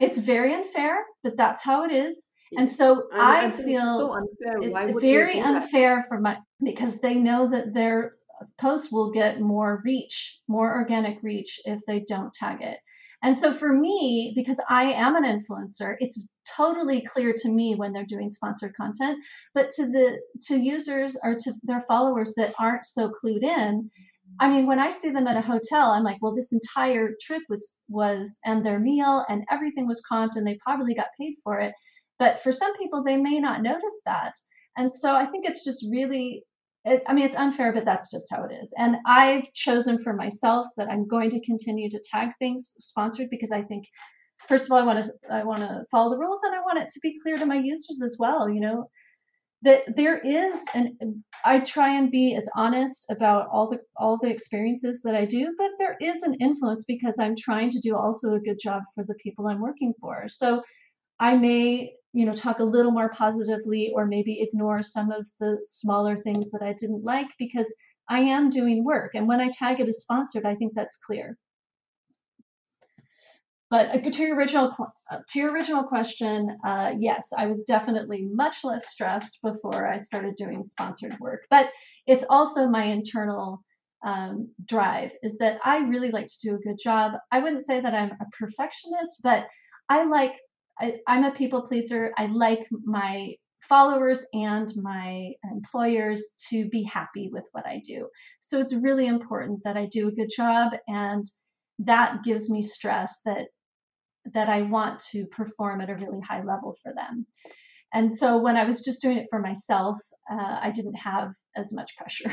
it's very unfair, but that's how it is. And so I'm, i feel so unfair. it's very unfair for my because they know that their post will get more reach, more organic reach if they don't tag it. And so for me, because I am an influencer, it's totally clear to me when they're doing sponsored content. But to the to users or to their followers that aren't so clued in, I mean, when I see them at a hotel, I'm like, well, this entire trip was was and their meal and everything was comped and they probably got paid for it. But for some people, they may not notice that. And so I think it's just really, it, I mean, it's unfair, but that's just how it is. And I've chosen for myself that I'm going to continue to tag things sponsored because I think, first of all, I want to, I want to follow the rules and I want it to be clear to my users as well. You know, that there is and i try and be as honest about all the all the experiences that i do but there is an influence because i'm trying to do also a good job for the people i'm working for so i may you know talk a little more positively or maybe ignore some of the smaller things that i didn't like because i am doing work. And when i tag it as sponsored i think that's clear. But uh, to your original uh, to your original question uh, yes i was definitely much less stressed before i started doing sponsored work. But it's also my internal um, drive is that i really like to do a good job. I wouldn't say that i'm a perfectionist but i like I, I'm a people pleaser. I like my followers and my employers to be happy with what I do. So it's really important that I do a good job and that gives me stress that that I want to perform at a really high level for them. And so when I was just doing it for myself, uh, I didn't have as much pressure.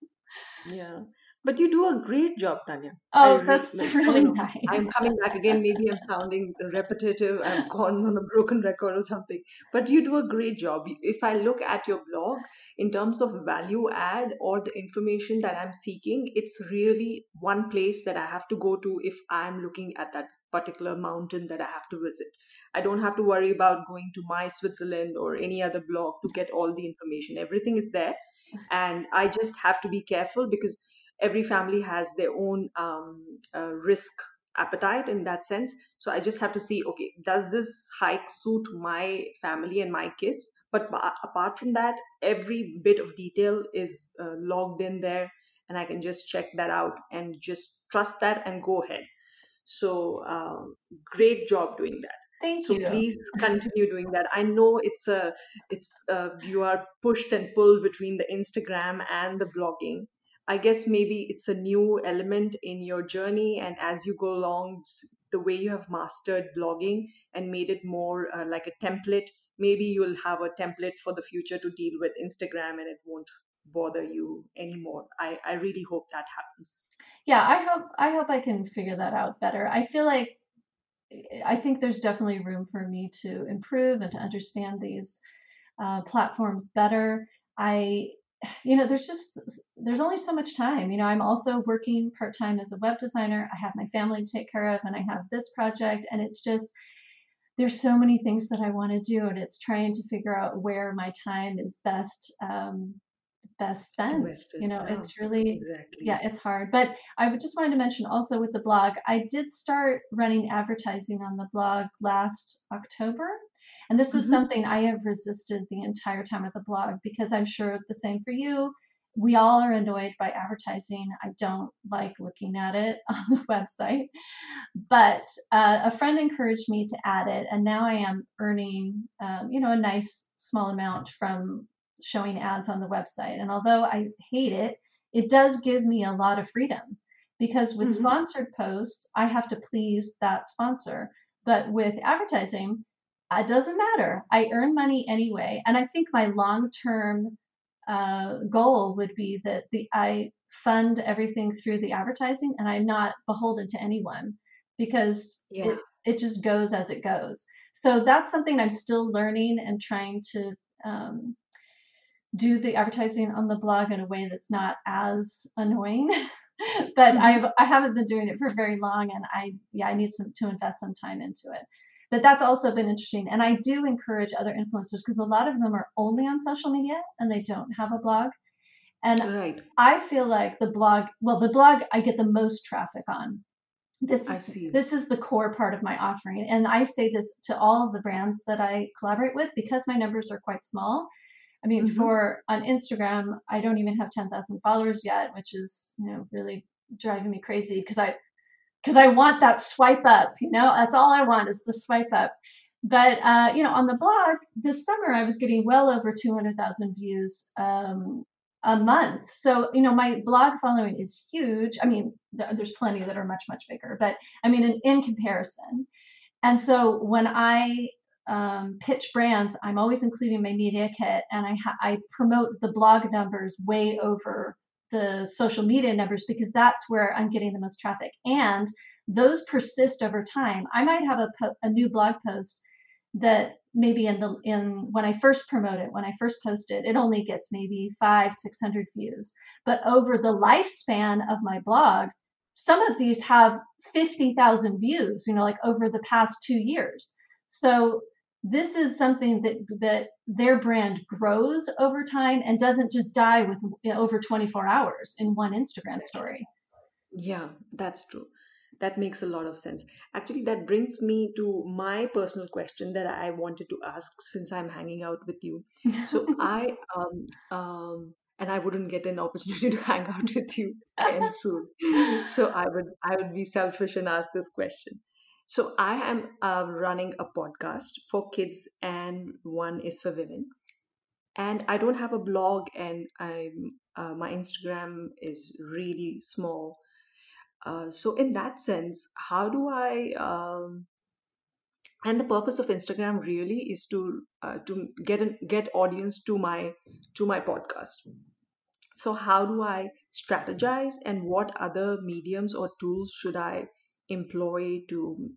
yeah. But you do a great job, Tanya. Oh, that's like, really nice. I'm coming back again. Maybe I'm sounding repetitive. I've gone on a broken record or something. But you do a great job. If I look at your blog in terms of value add or the information that I'm seeking, it's really one place that I have to go to if I'm looking at that particular mountain that I have to visit. I don't have to worry about going to my Switzerland or any other blog to get all the information. Everything is there. And I just have to be careful because every family has their own um, uh, risk appetite in that sense. So i just have to see okay does this hike suit my family and my kids? But apart from that every bit of detail is uh, logged in there and i can just check that out and just trust that and go ahead. So um, great job doing that. Thank so you. please continue doing that. I know it's a it's a, you are pushed and pulled between the instagram and the blogging I guess maybe it's a new element in your journey, and as you go along, the way you have mastered blogging and made it more uh, like a template, maybe you'll have a template for the future to deal with Instagram and it won't bother you anymore. I, I really hope that happens. Yeah, I hope I hope I can figure that out better. I feel like I think there's definitely room for me to improve and to understand these uh, platforms better. I you know there's just there's only so much time you know i'm also working part-time as a web designer i have my family to take care of and i have this project and it's just there's so many things that i want to do and it's trying to figure out where my time is best um, best spent. Invested. You know, Yeah, it's really exactly. yeah, it's hard. But I would just wanted to mention also with the blog, I did start running advertising on the blog last October. And this is Mhm. something I have resisted the entire time with the blog because I'm sure the same for you. We all are annoyed by advertising. I don't like looking at it on the website. But uh, a friend encouraged me to add it, and now I am earning, um, you know, a nice small amount from showing ads on the website. And although I hate it, it does give me a lot of freedom because with Mhm. sponsored posts, I have to please that sponsor. But with advertising, it doesn't matter. I earn money anyway. And I think my long term uh, goal would be that the I fund everything through the advertising and I'm not beholden to anyone because Yeah. it, it just goes as it goes. So that's something I'm still learning and trying to um, do the advertising on the blog in a way that's not as annoying. but Mhm. I've I haven't been doing it for very long, and I yeah I need some to invest some time into it. But that's also been interesting, and I do encourage other influencers because a lot of them are only on social media and they don't have a blog. And Right. I feel like the blog, well, the blog I get the most traffic on. This I is see. this is the core part of my offering, and I say this to all of the brands that I collaborate with because my numbers are quite small. I mean, Mhm. for on Instagram, I don't even have ten thousand followers yet, which is you know really driving me crazy because I because I want that swipe up. You know, that's all I want is the swipe up. But uh, you know, on the blog this summer, I was getting well over two hundred thousand views um, a month. So you know, my blog following is huge. I mean, there's plenty that are much much bigger, but I mean, in, in comparison. And so when I um, pitch brands, I'm always including my media kit, and I ha- I promote the blog numbers way over the social media numbers because that's where I'm getting the most traffic, and those persist over time. I might have a, po- a new blog post that maybe in the in when I first promote it, when I first post it, it only gets maybe five, six hundred views. But over the lifespan of my blog, some of these have fifty thousand views. You know, like over the past two years. So this is something that that their brand grows over time and doesn't just die with you know, over 24 hours in one Instagram story. Yeah, that's true. That makes a lot of sense. Actually, that brings me to my personal question that I wanted to ask since I'm hanging out with you. So I um um and I wouldn't get an opportunity to hang out with you again soon. So I would I would be selfish and ask this question. So I am uh, running a podcast for kids and one is for women. And I don't have a blog and I'm uh, my Instagram is really small. Uh, so in that sense, how do I um, and the purpose of Instagram really is to uh, to get an, get audience to my to my podcast. So how do I strategize and what other mediums or tools should I employ to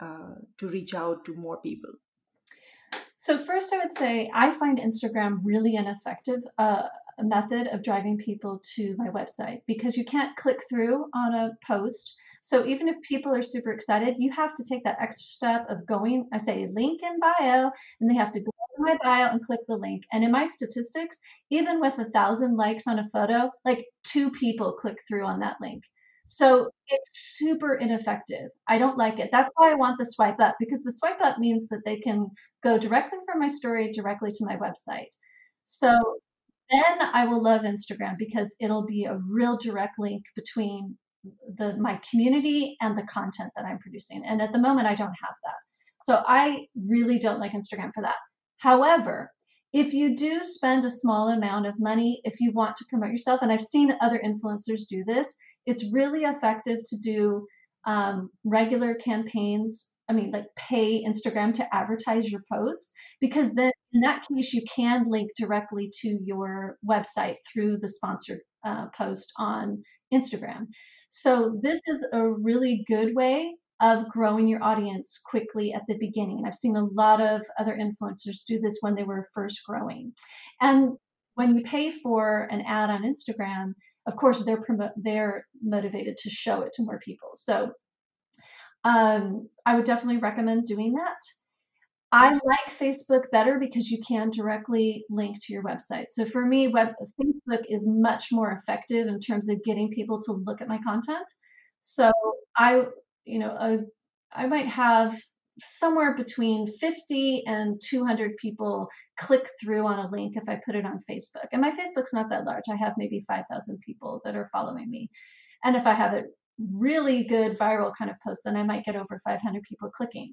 uh, to reach out to more people? So first, I would say I find Instagram really an effective uh, method of driving people to my website because you can't click through on a post. So even if people are super excited, you have to take that extra step of going. I say link in bio, and they have to go to my bio and click the link. And in my statistics, even with a thousand likes on a photo, like two people click through on that link. So it's super ineffective. I don't like it. That's why I want the swipe up because the swipe up means that they can go directly from my story directly to my website. So then I will love Instagram because it'll be a real direct link between the my community and the content that I'm producing. And at the moment I don't have that. So I really don't like Instagram for that. However, if you do spend a small amount of money, if you want to promote yourself, and I've seen other influencers do this, it's really effective to do um, regular campaigns. I mean, like pay Instagram to advertise your posts, because then in that case, you can link directly to your website through the sponsored uh, post on Instagram. So, this is a really good way of growing your audience quickly at the beginning. I've seen a lot of other influencers do this when they were first growing. And when you pay for an ad on Instagram, of course they're they're motivated to show it to more people. So um, I would definitely recommend doing that. I like Facebook better because you can directly link to your website. So for me, web Facebook is much more effective in terms of getting people to look at my content. So I, you know, uh, I might have somewhere between 50 and 200 people click through on a link if I put it on Facebook. And my Facebook's not that large. I have maybe 5,000 people that are following me. And if I have a really good viral kind of post, then I might get over 500 people clicking.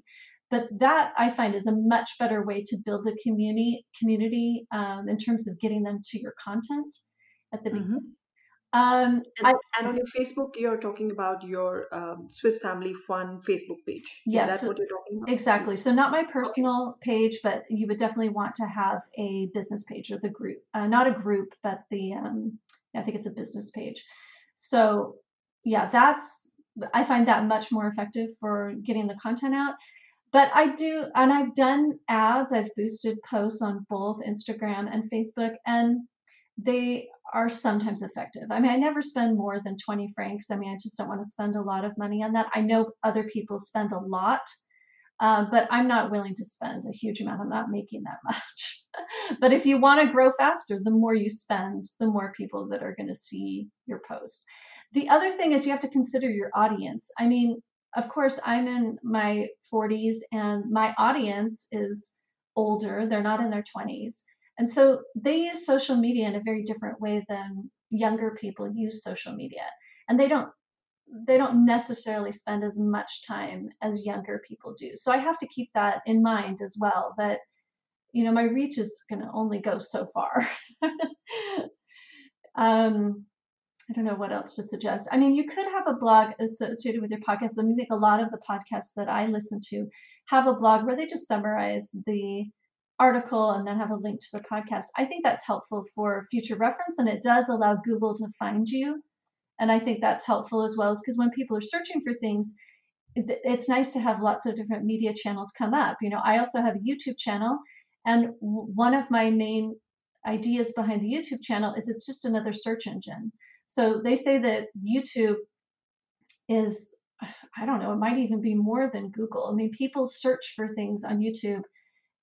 But that I find is a much better way to build the community community um, in terms of getting them to your content at the Mm-hmm. beginning. Um, And, I, and on your Facebook, you're talking about your um, Swiss Family Fun Facebook page. Is Yes, that what you're talking about? Exactly. So not my personal page, but you would definitely want to have a business page or the group, uh, not a group, but the um, I think it's a business page. So yeah, that's I find that much more effective for getting the content out. But I do, and I've done ads. I've boosted posts on both Instagram and Facebook, and they are sometimes effective. I mean, I never spend more than 20 francs. I mean, I just don't want to spend a lot of money on that. I know other people spend a lot, uh, but I'm not willing to spend a huge amount. I'm not making that much. but if you want to grow faster, the more you spend, the more people that are going to see your posts. The other thing is you have to consider your audience. I mean, of course, I'm in my 40s and my audience is older, they're not in their 20s. And so they use social media in a very different way than younger people use social media. And they don't they don't necessarily spend as much time as younger people do. So I have to keep that in mind as well that you know my reach is going to only go so far. um I don't know what else to suggest. I mean, you could have a blog associated with your podcast. I mean, I think a lot of the podcasts that I listen to have a blog where they just summarize the article and then have a link to the podcast. I think that's helpful for future reference and it does allow Google to find you. And I think that's helpful as well, because when people are searching for things, it's nice to have lots of different media channels come up. You know, I also have a YouTube channel, and one of my main ideas behind the YouTube channel is it's just another search engine. So they say that YouTube is, I don't know, it might even be more than Google. I mean, people search for things on YouTube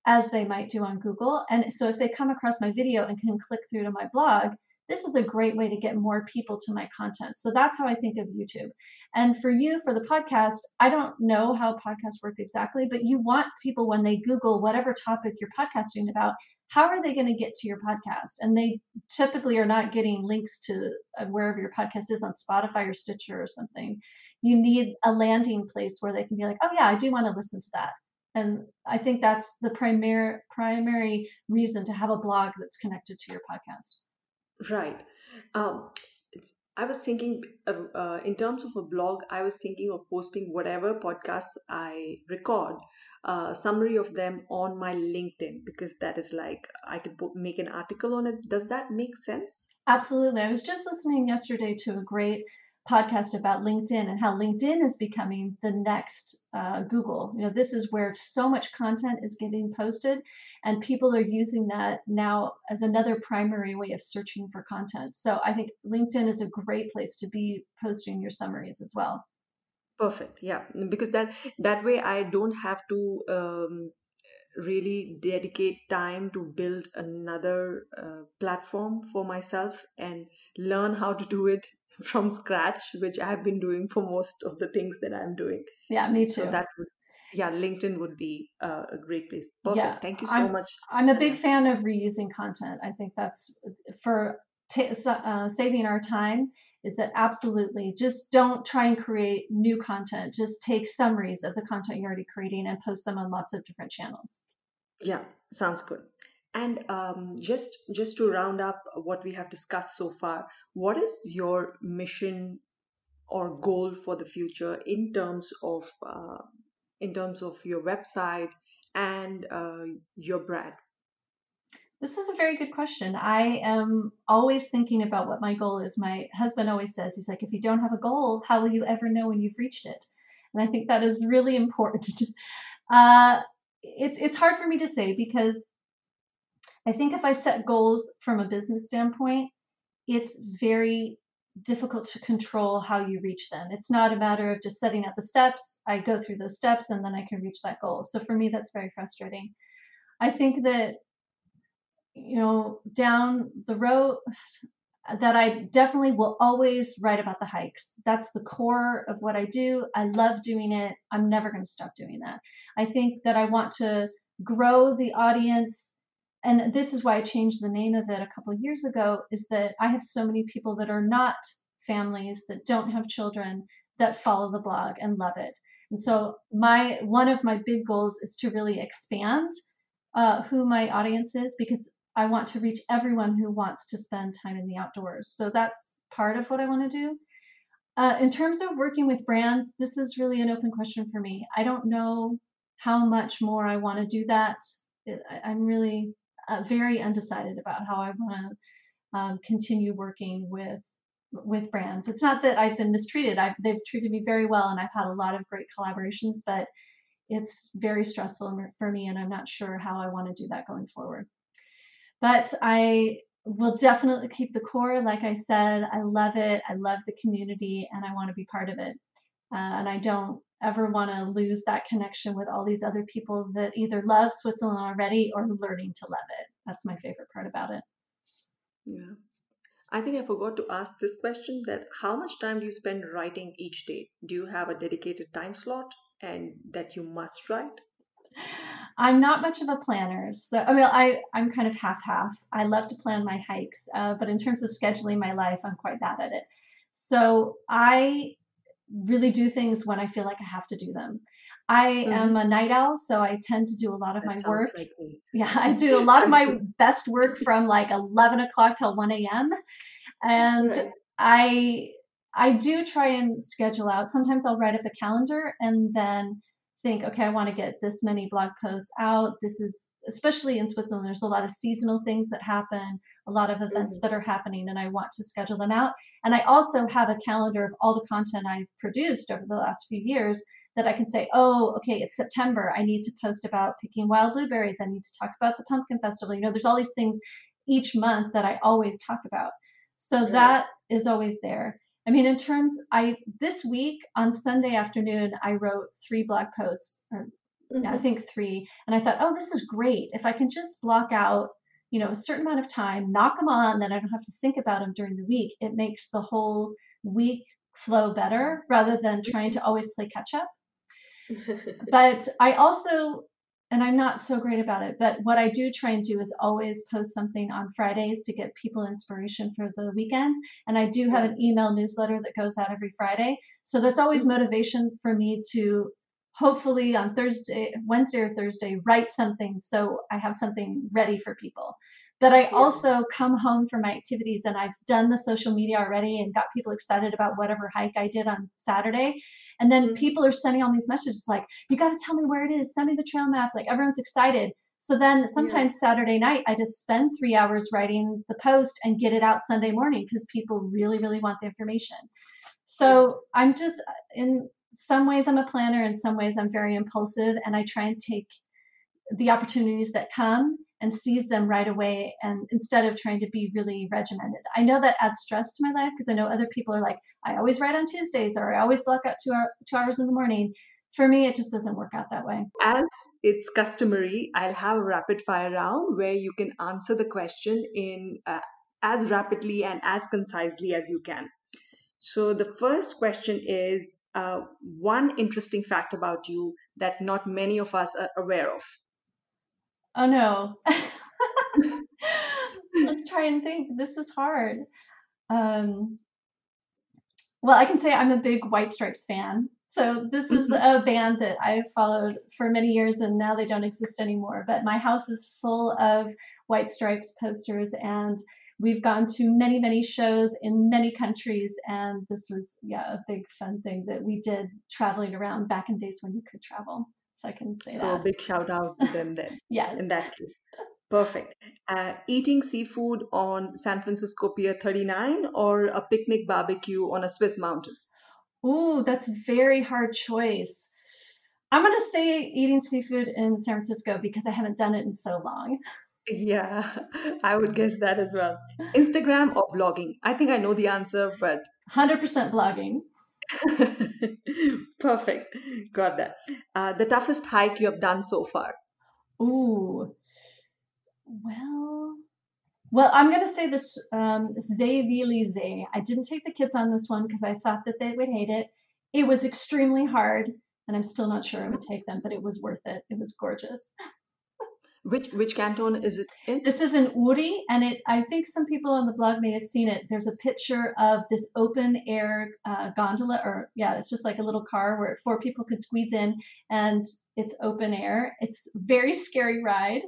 as they might do on Google. And so if they come across my video and can click through to my blog, this is a great way to get more people to my content. So that's how I think of YouTube. And for you, for the podcast, I don't know how podcasts work exactly, but you want people when they Google whatever topic you're podcasting about, how are they going to get to your podcast? And they typically are not getting links to uh, wherever your podcast is on Spotify or Stitcher or something. You need a landing place where they can be like, oh, yeah, I do want to listen to that. And I think that's the primary primary reason to have a blog that's connected to your podcast. Right. Um, it's, I was thinking of, uh, in terms of a blog, I was thinking of posting whatever podcasts I record, uh, summary of them on my LinkedIn because that is like I can put, make an article on it. Does that make sense? Absolutely. I was just listening yesterday to a great podcast about LinkedIn and how LinkedIn is becoming the next uh, Google. You know, this is where so much content is getting posted, and people are using that now as another primary way of searching for content. So I think LinkedIn is a great place to be posting your summaries as well. Perfect. Yeah, because that that way I don't have to um, really dedicate time to build another uh, platform for myself and learn how to do it from scratch, which I've been doing for most of the things that I'm doing. Yeah, me too. So that would, yeah, LinkedIn would be uh, a great place. Perfect. Yeah, Thank you so I'm- much. I'm a big fan of reusing content. I think that's for ta uh, saving our time. Is that absolutely just don't try and create new content. Just take summaries of the content you're already creating and post them on lots of different channels. Yeah, sounds good. And um, just just to round up what we have discussed so far, what is your mission or goal for the future in terms of uh, in terms of your website and uh, your brand? This is a very good question. I am always thinking about what my goal is. My husband always says, he's like, if you don't have a goal, how will you ever know when you've reached it? And I think that is really important. Uh, it's it's hard for me to say because I think if I set goals from a business standpoint, it's very difficult to control how you reach them. It's not a matter of just setting out the steps. I go through those steps and then I can reach that goal. So for me, that's very frustrating. I think that, you know, down the road, that I definitely will always write about the hikes. That's the core of what I do. I love doing it. I'm never going to stop doing that. I think that I want to grow the audience and this is why I changed the name of it a couple years ago is that I have so many people that are not families that don't have children that follow the blog and love it. And so my one of my big goals is to really expand uh, who my audience is because I want to reach everyone who wants to spend time in the outdoors. So that's part of what I want to do. Uh, in terms of working with brands, this is really an open question for me. I don't know how much more I want to do that. I'm really uh, very undecided about how I want to um, continue working with with brands. It's not that I've been mistreated. I've, they've treated me very well, and I've had a lot of great collaborations. But it's very stressful for me, and I'm not sure how I want to do that going forward. But I will definitely keep the core. Like I said, I love it. I love the community, and I want to be part of it. Uh, and I don't ever want to lose that connection with all these other people that either love Switzerland already or learning to love it. That's my favorite part about it. Yeah. I think I forgot to ask this question that how much time do you spend writing each day? Do you have a dedicated time slot and that you must write? I'm not much of a planner, so I mean, I I'm kind of half half. I love to plan my hikes, uh, but in terms of scheduling my life, I'm quite bad at it. So I really do things when I feel like I have to do them. I mm-hmm. am a night owl, so I tend to do a lot of that my work. Like yeah, I do a lot of my best work from like 11 o'clock till 1 a.m. And right. I I do try and schedule out. Sometimes I'll write up a calendar and then think, okay, I want to get this many blog posts out. This is especially in Switzerland, there's a lot of seasonal things that happen, a lot of events mm-hmm. that are happening, and I want to schedule them out. And I also have a calendar of all the content I've produced over the last few years that I can say, oh, okay, it's September. I need to post about picking wild blueberries. I need to talk about the pumpkin festival. You know, there's all these things each month that I always talk about. So that is always there. I mean, in terms, I this week on Sunday afternoon, I wrote three blog posts, or mm-hmm. I think three. And I thought, oh, this is great. If I can just block out, you know, a certain amount of time, knock them on, then I don't have to think about them during the week. It makes the whole week flow better rather than trying to always play catch up. but I also, and I'm not so great about it, but what I do try and do is always post something on Fridays to get people inspiration for the weekends. And I do have an email newsletter that goes out every Friday. So that's always mm-hmm. motivation for me to hopefully on Thursday, Wednesday or Thursday, write something so I have something ready for people. But I also come home from my activities and I've done the social media already and got people excited about whatever hike I did on Saturday. And then mm-hmm. people are sending all these messages like, you got to tell me where it is, send me the trail map. Like everyone's excited. So then sometimes yeah. Saturday night, I just spend three hours writing the post and get it out Sunday morning because people really, really want the information. So I'm just in some ways I'm a planner, in some ways I'm very impulsive, and I try and take the opportunities that come and seize them right away and instead of trying to be really regimented. I know that adds stress to my life because i know other people are like i always write on tuesdays or i always block out two, hour, two hours in the morning. For me it just doesn't work out that way. As it's customary i'll have a rapid fire round where you can answer the question in uh, as rapidly and as concisely as you can. So the first question is uh, one interesting fact about you that not many of us are aware of. Oh no. Let's try and think. This is hard. Um, well, I can say I'm a big White Stripes fan. So this is mm-hmm. a band that I've followed for many years and now they don't exist anymore. But my house is full of White Stripes posters and we've gone to many, many shows in many countries, and this was yeah a big fun thing that we did traveling around back in days when you could travel. So I can say so that. So a big shout out to them then. yes. In that case. Perfect. Uh, eating seafood on San Francisco Pier 39 or a picnic barbecue on a Swiss mountain? Ooh, that's a very hard choice. I'm going to say eating seafood in San Francisco because I haven't done it in so long. Yeah, I would guess that as well. Instagram or blogging? I think I know the answer, but 100% blogging. perfect. Got that. Uh, the toughest hike you have done so far? Ooh. Well, well, I'm going to say this um, Zee I didn't take the kids on this one because I thought that they would hate it. It was extremely hard, and I'm still not sure I would take them, but it was worth it. It was gorgeous. Which which canton is it in? This is in Uri, and it. I think some people on the blog may have seen it. There's a picture of this open air uh, gondola, or yeah, it's just like a little car where four people could squeeze in, and it's open air. It's very scary ride,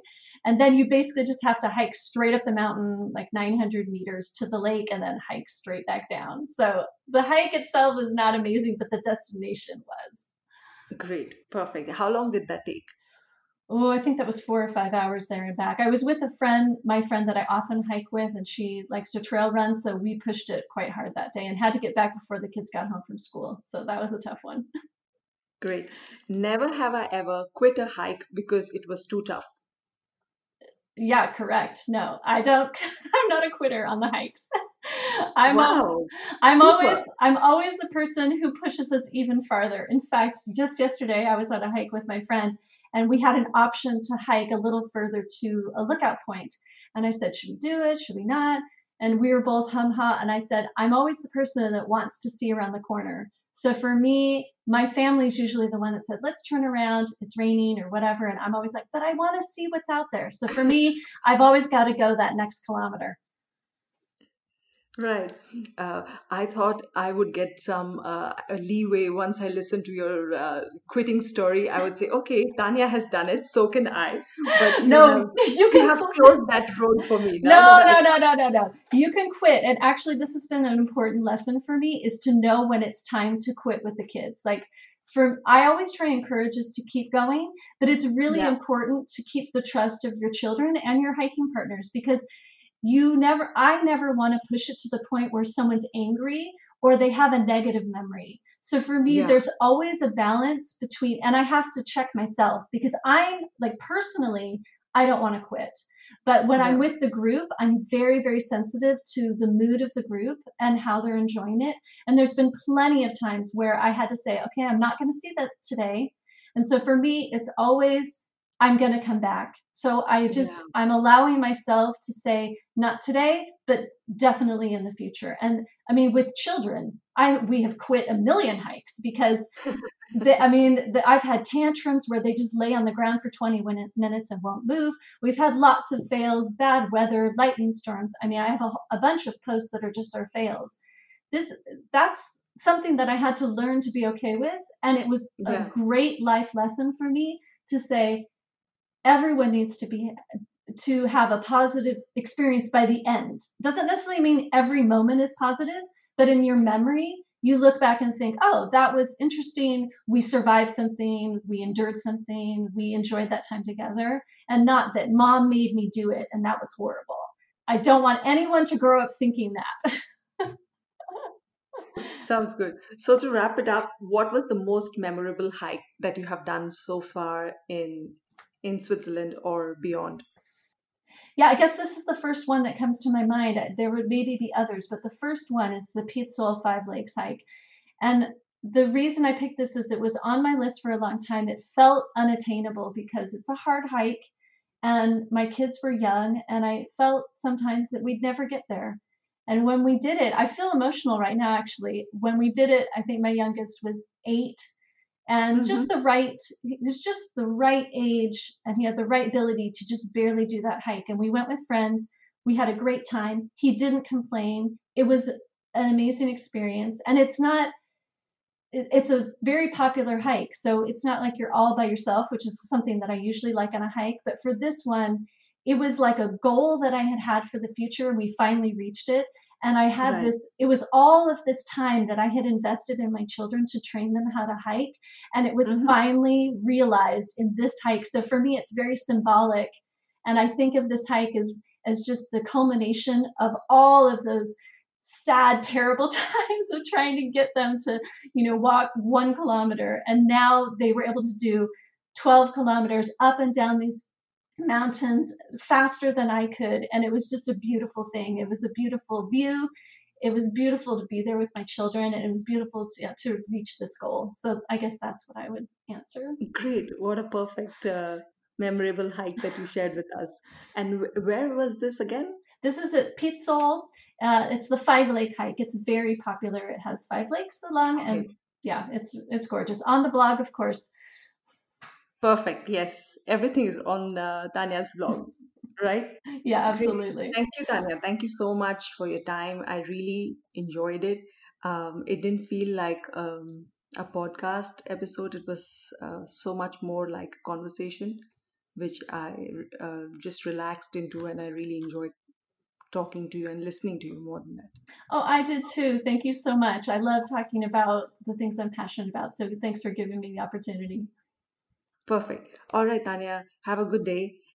and then you basically just have to hike straight up the mountain, like 900 meters to the lake, and then hike straight back down. So the hike itself is not amazing, but the destination was. Great, perfect. How long did that take? Oh, I think that was four or five hours there and back. I was with a friend, my friend that I often hike with, and she likes to trail run. So we pushed it quite hard that day and had to get back before the kids got home from school. So that was a tough one. Great. Never have I ever quit a hike because it was too tough. Yeah, correct. No, I don't. I'm not a quitter on the hikes. I'm wow. I'm Super. always I'm always the person who pushes us even farther. In fact, just yesterday I was on a hike with my friend and we had an option to hike a little further to a lookout point. And I said, should we do it? Should we not? And we were both hum ha. And I said, I'm always the person that wants to see around the corner. So for me, my family's usually the one that said, let's turn around. It's raining or whatever. And I'm always like, but I want to see what's out there. So for me, I've always got to go that next kilometer. Right. Uh, I thought I would get some uh, leeway once I listened to your uh, quitting story. I would say, okay, Tanya has done it, so can I. But you no, know, you can you have closed that road for me. No, no, no, no, no, no. You can quit. And actually, this has been an important lesson for me is to know when it's time to quit with the kids. Like, for I always try and encourage us to keep going, but it's really yeah. important to keep the trust of your children and your hiking partners because you never i never want to push it to the point where someone's angry or they have a negative memory so for me yeah. there's always a balance between and i have to check myself because i'm like personally i don't want to quit but when yeah. i'm with the group i'm very very sensitive to the mood of the group and how they're enjoying it and there's been plenty of times where i had to say okay i'm not going to see that today and so for me it's always I'm going to come back. So I just, yeah. I'm allowing myself to say, not today, but definitely in the future. And I mean, with children, I, we have quit a million hikes because the, I mean, the, I've had tantrums where they just lay on the ground for 20 minutes and won't move. We've had lots of fails, bad weather, lightning storms. I mean, I have a, a bunch of posts that are just our fails. This, that's something that I had to learn to be okay with. And it was yeah. a great life lesson for me to say, everyone needs to be to have a positive experience by the end. Doesn't necessarily mean every moment is positive, but in your memory, you look back and think, oh, that was interesting. We survived something, we endured something, we enjoyed that time together, and not that mom made me do it and that was horrible. I don't want anyone to grow up thinking that. Sounds good. So, to wrap it up, what was the most memorable hike that you have done so far in in Switzerland or beyond? Yeah, I guess this is the first one that comes to my mind. There would maybe be others, but the first one is the Pizol Five Lakes hike. And the reason I picked this is it was on my list for a long time. It felt unattainable because it's a hard hike and my kids were young and I felt sometimes that we'd never get there. And when we did it, I feel emotional right now actually. When we did it, I think my youngest was eight and mm-hmm. just the right he was just the right age and he had the right ability to just barely do that hike. And we went with friends. We had a great time. He didn't complain. It was an amazing experience. And it's not it's a very popular hike. So it's not like you're all by yourself which is something that i usually like on a hike. But for this one it was like a goal that i had had for the future and we finally reached it and I had right. this, it was all of this time that I had invested in my children to train them how to hike. And it was mm-hmm. finally realized in this hike. So for me, it's very symbolic. And I think of this hike as, as just the culmination of all of those sad, terrible times of trying to get them to, you know, walk one kilometer. And now they were able to do 12 kilometers up and down these mountains faster than I could. And it was just a beautiful thing. It was a beautiful view. It was beautiful to be there with my children, and it was beautiful to, yeah, to reach this goal. So I guess that's what I would answer. Great. What a perfect, uh, memorable hike that you shared with us. And where was this again? This is at Pizol. Uh, it's the Five Lake hike. It's very popular. It has five lakes along, and yeah, it's it's gorgeous. On the blog, of course. Perfect. Yes. Everything is on uh, Tanya's vlog, right? Yeah, absolutely. Thank you, Tanya. Thank you so much for your time. I really enjoyed it. Um, it didn't feel like um, a podcast episode. It was uh, so much more like a conversation, which I uh, just relaxed into, and I really enjoyed talking to you and listening to you more than that. Oh, I did too. Thank you so much. I love talking about the things I'm passionate about. So thanks for giving me the opportunity. Perfect. All right, Tanya. Have a good day,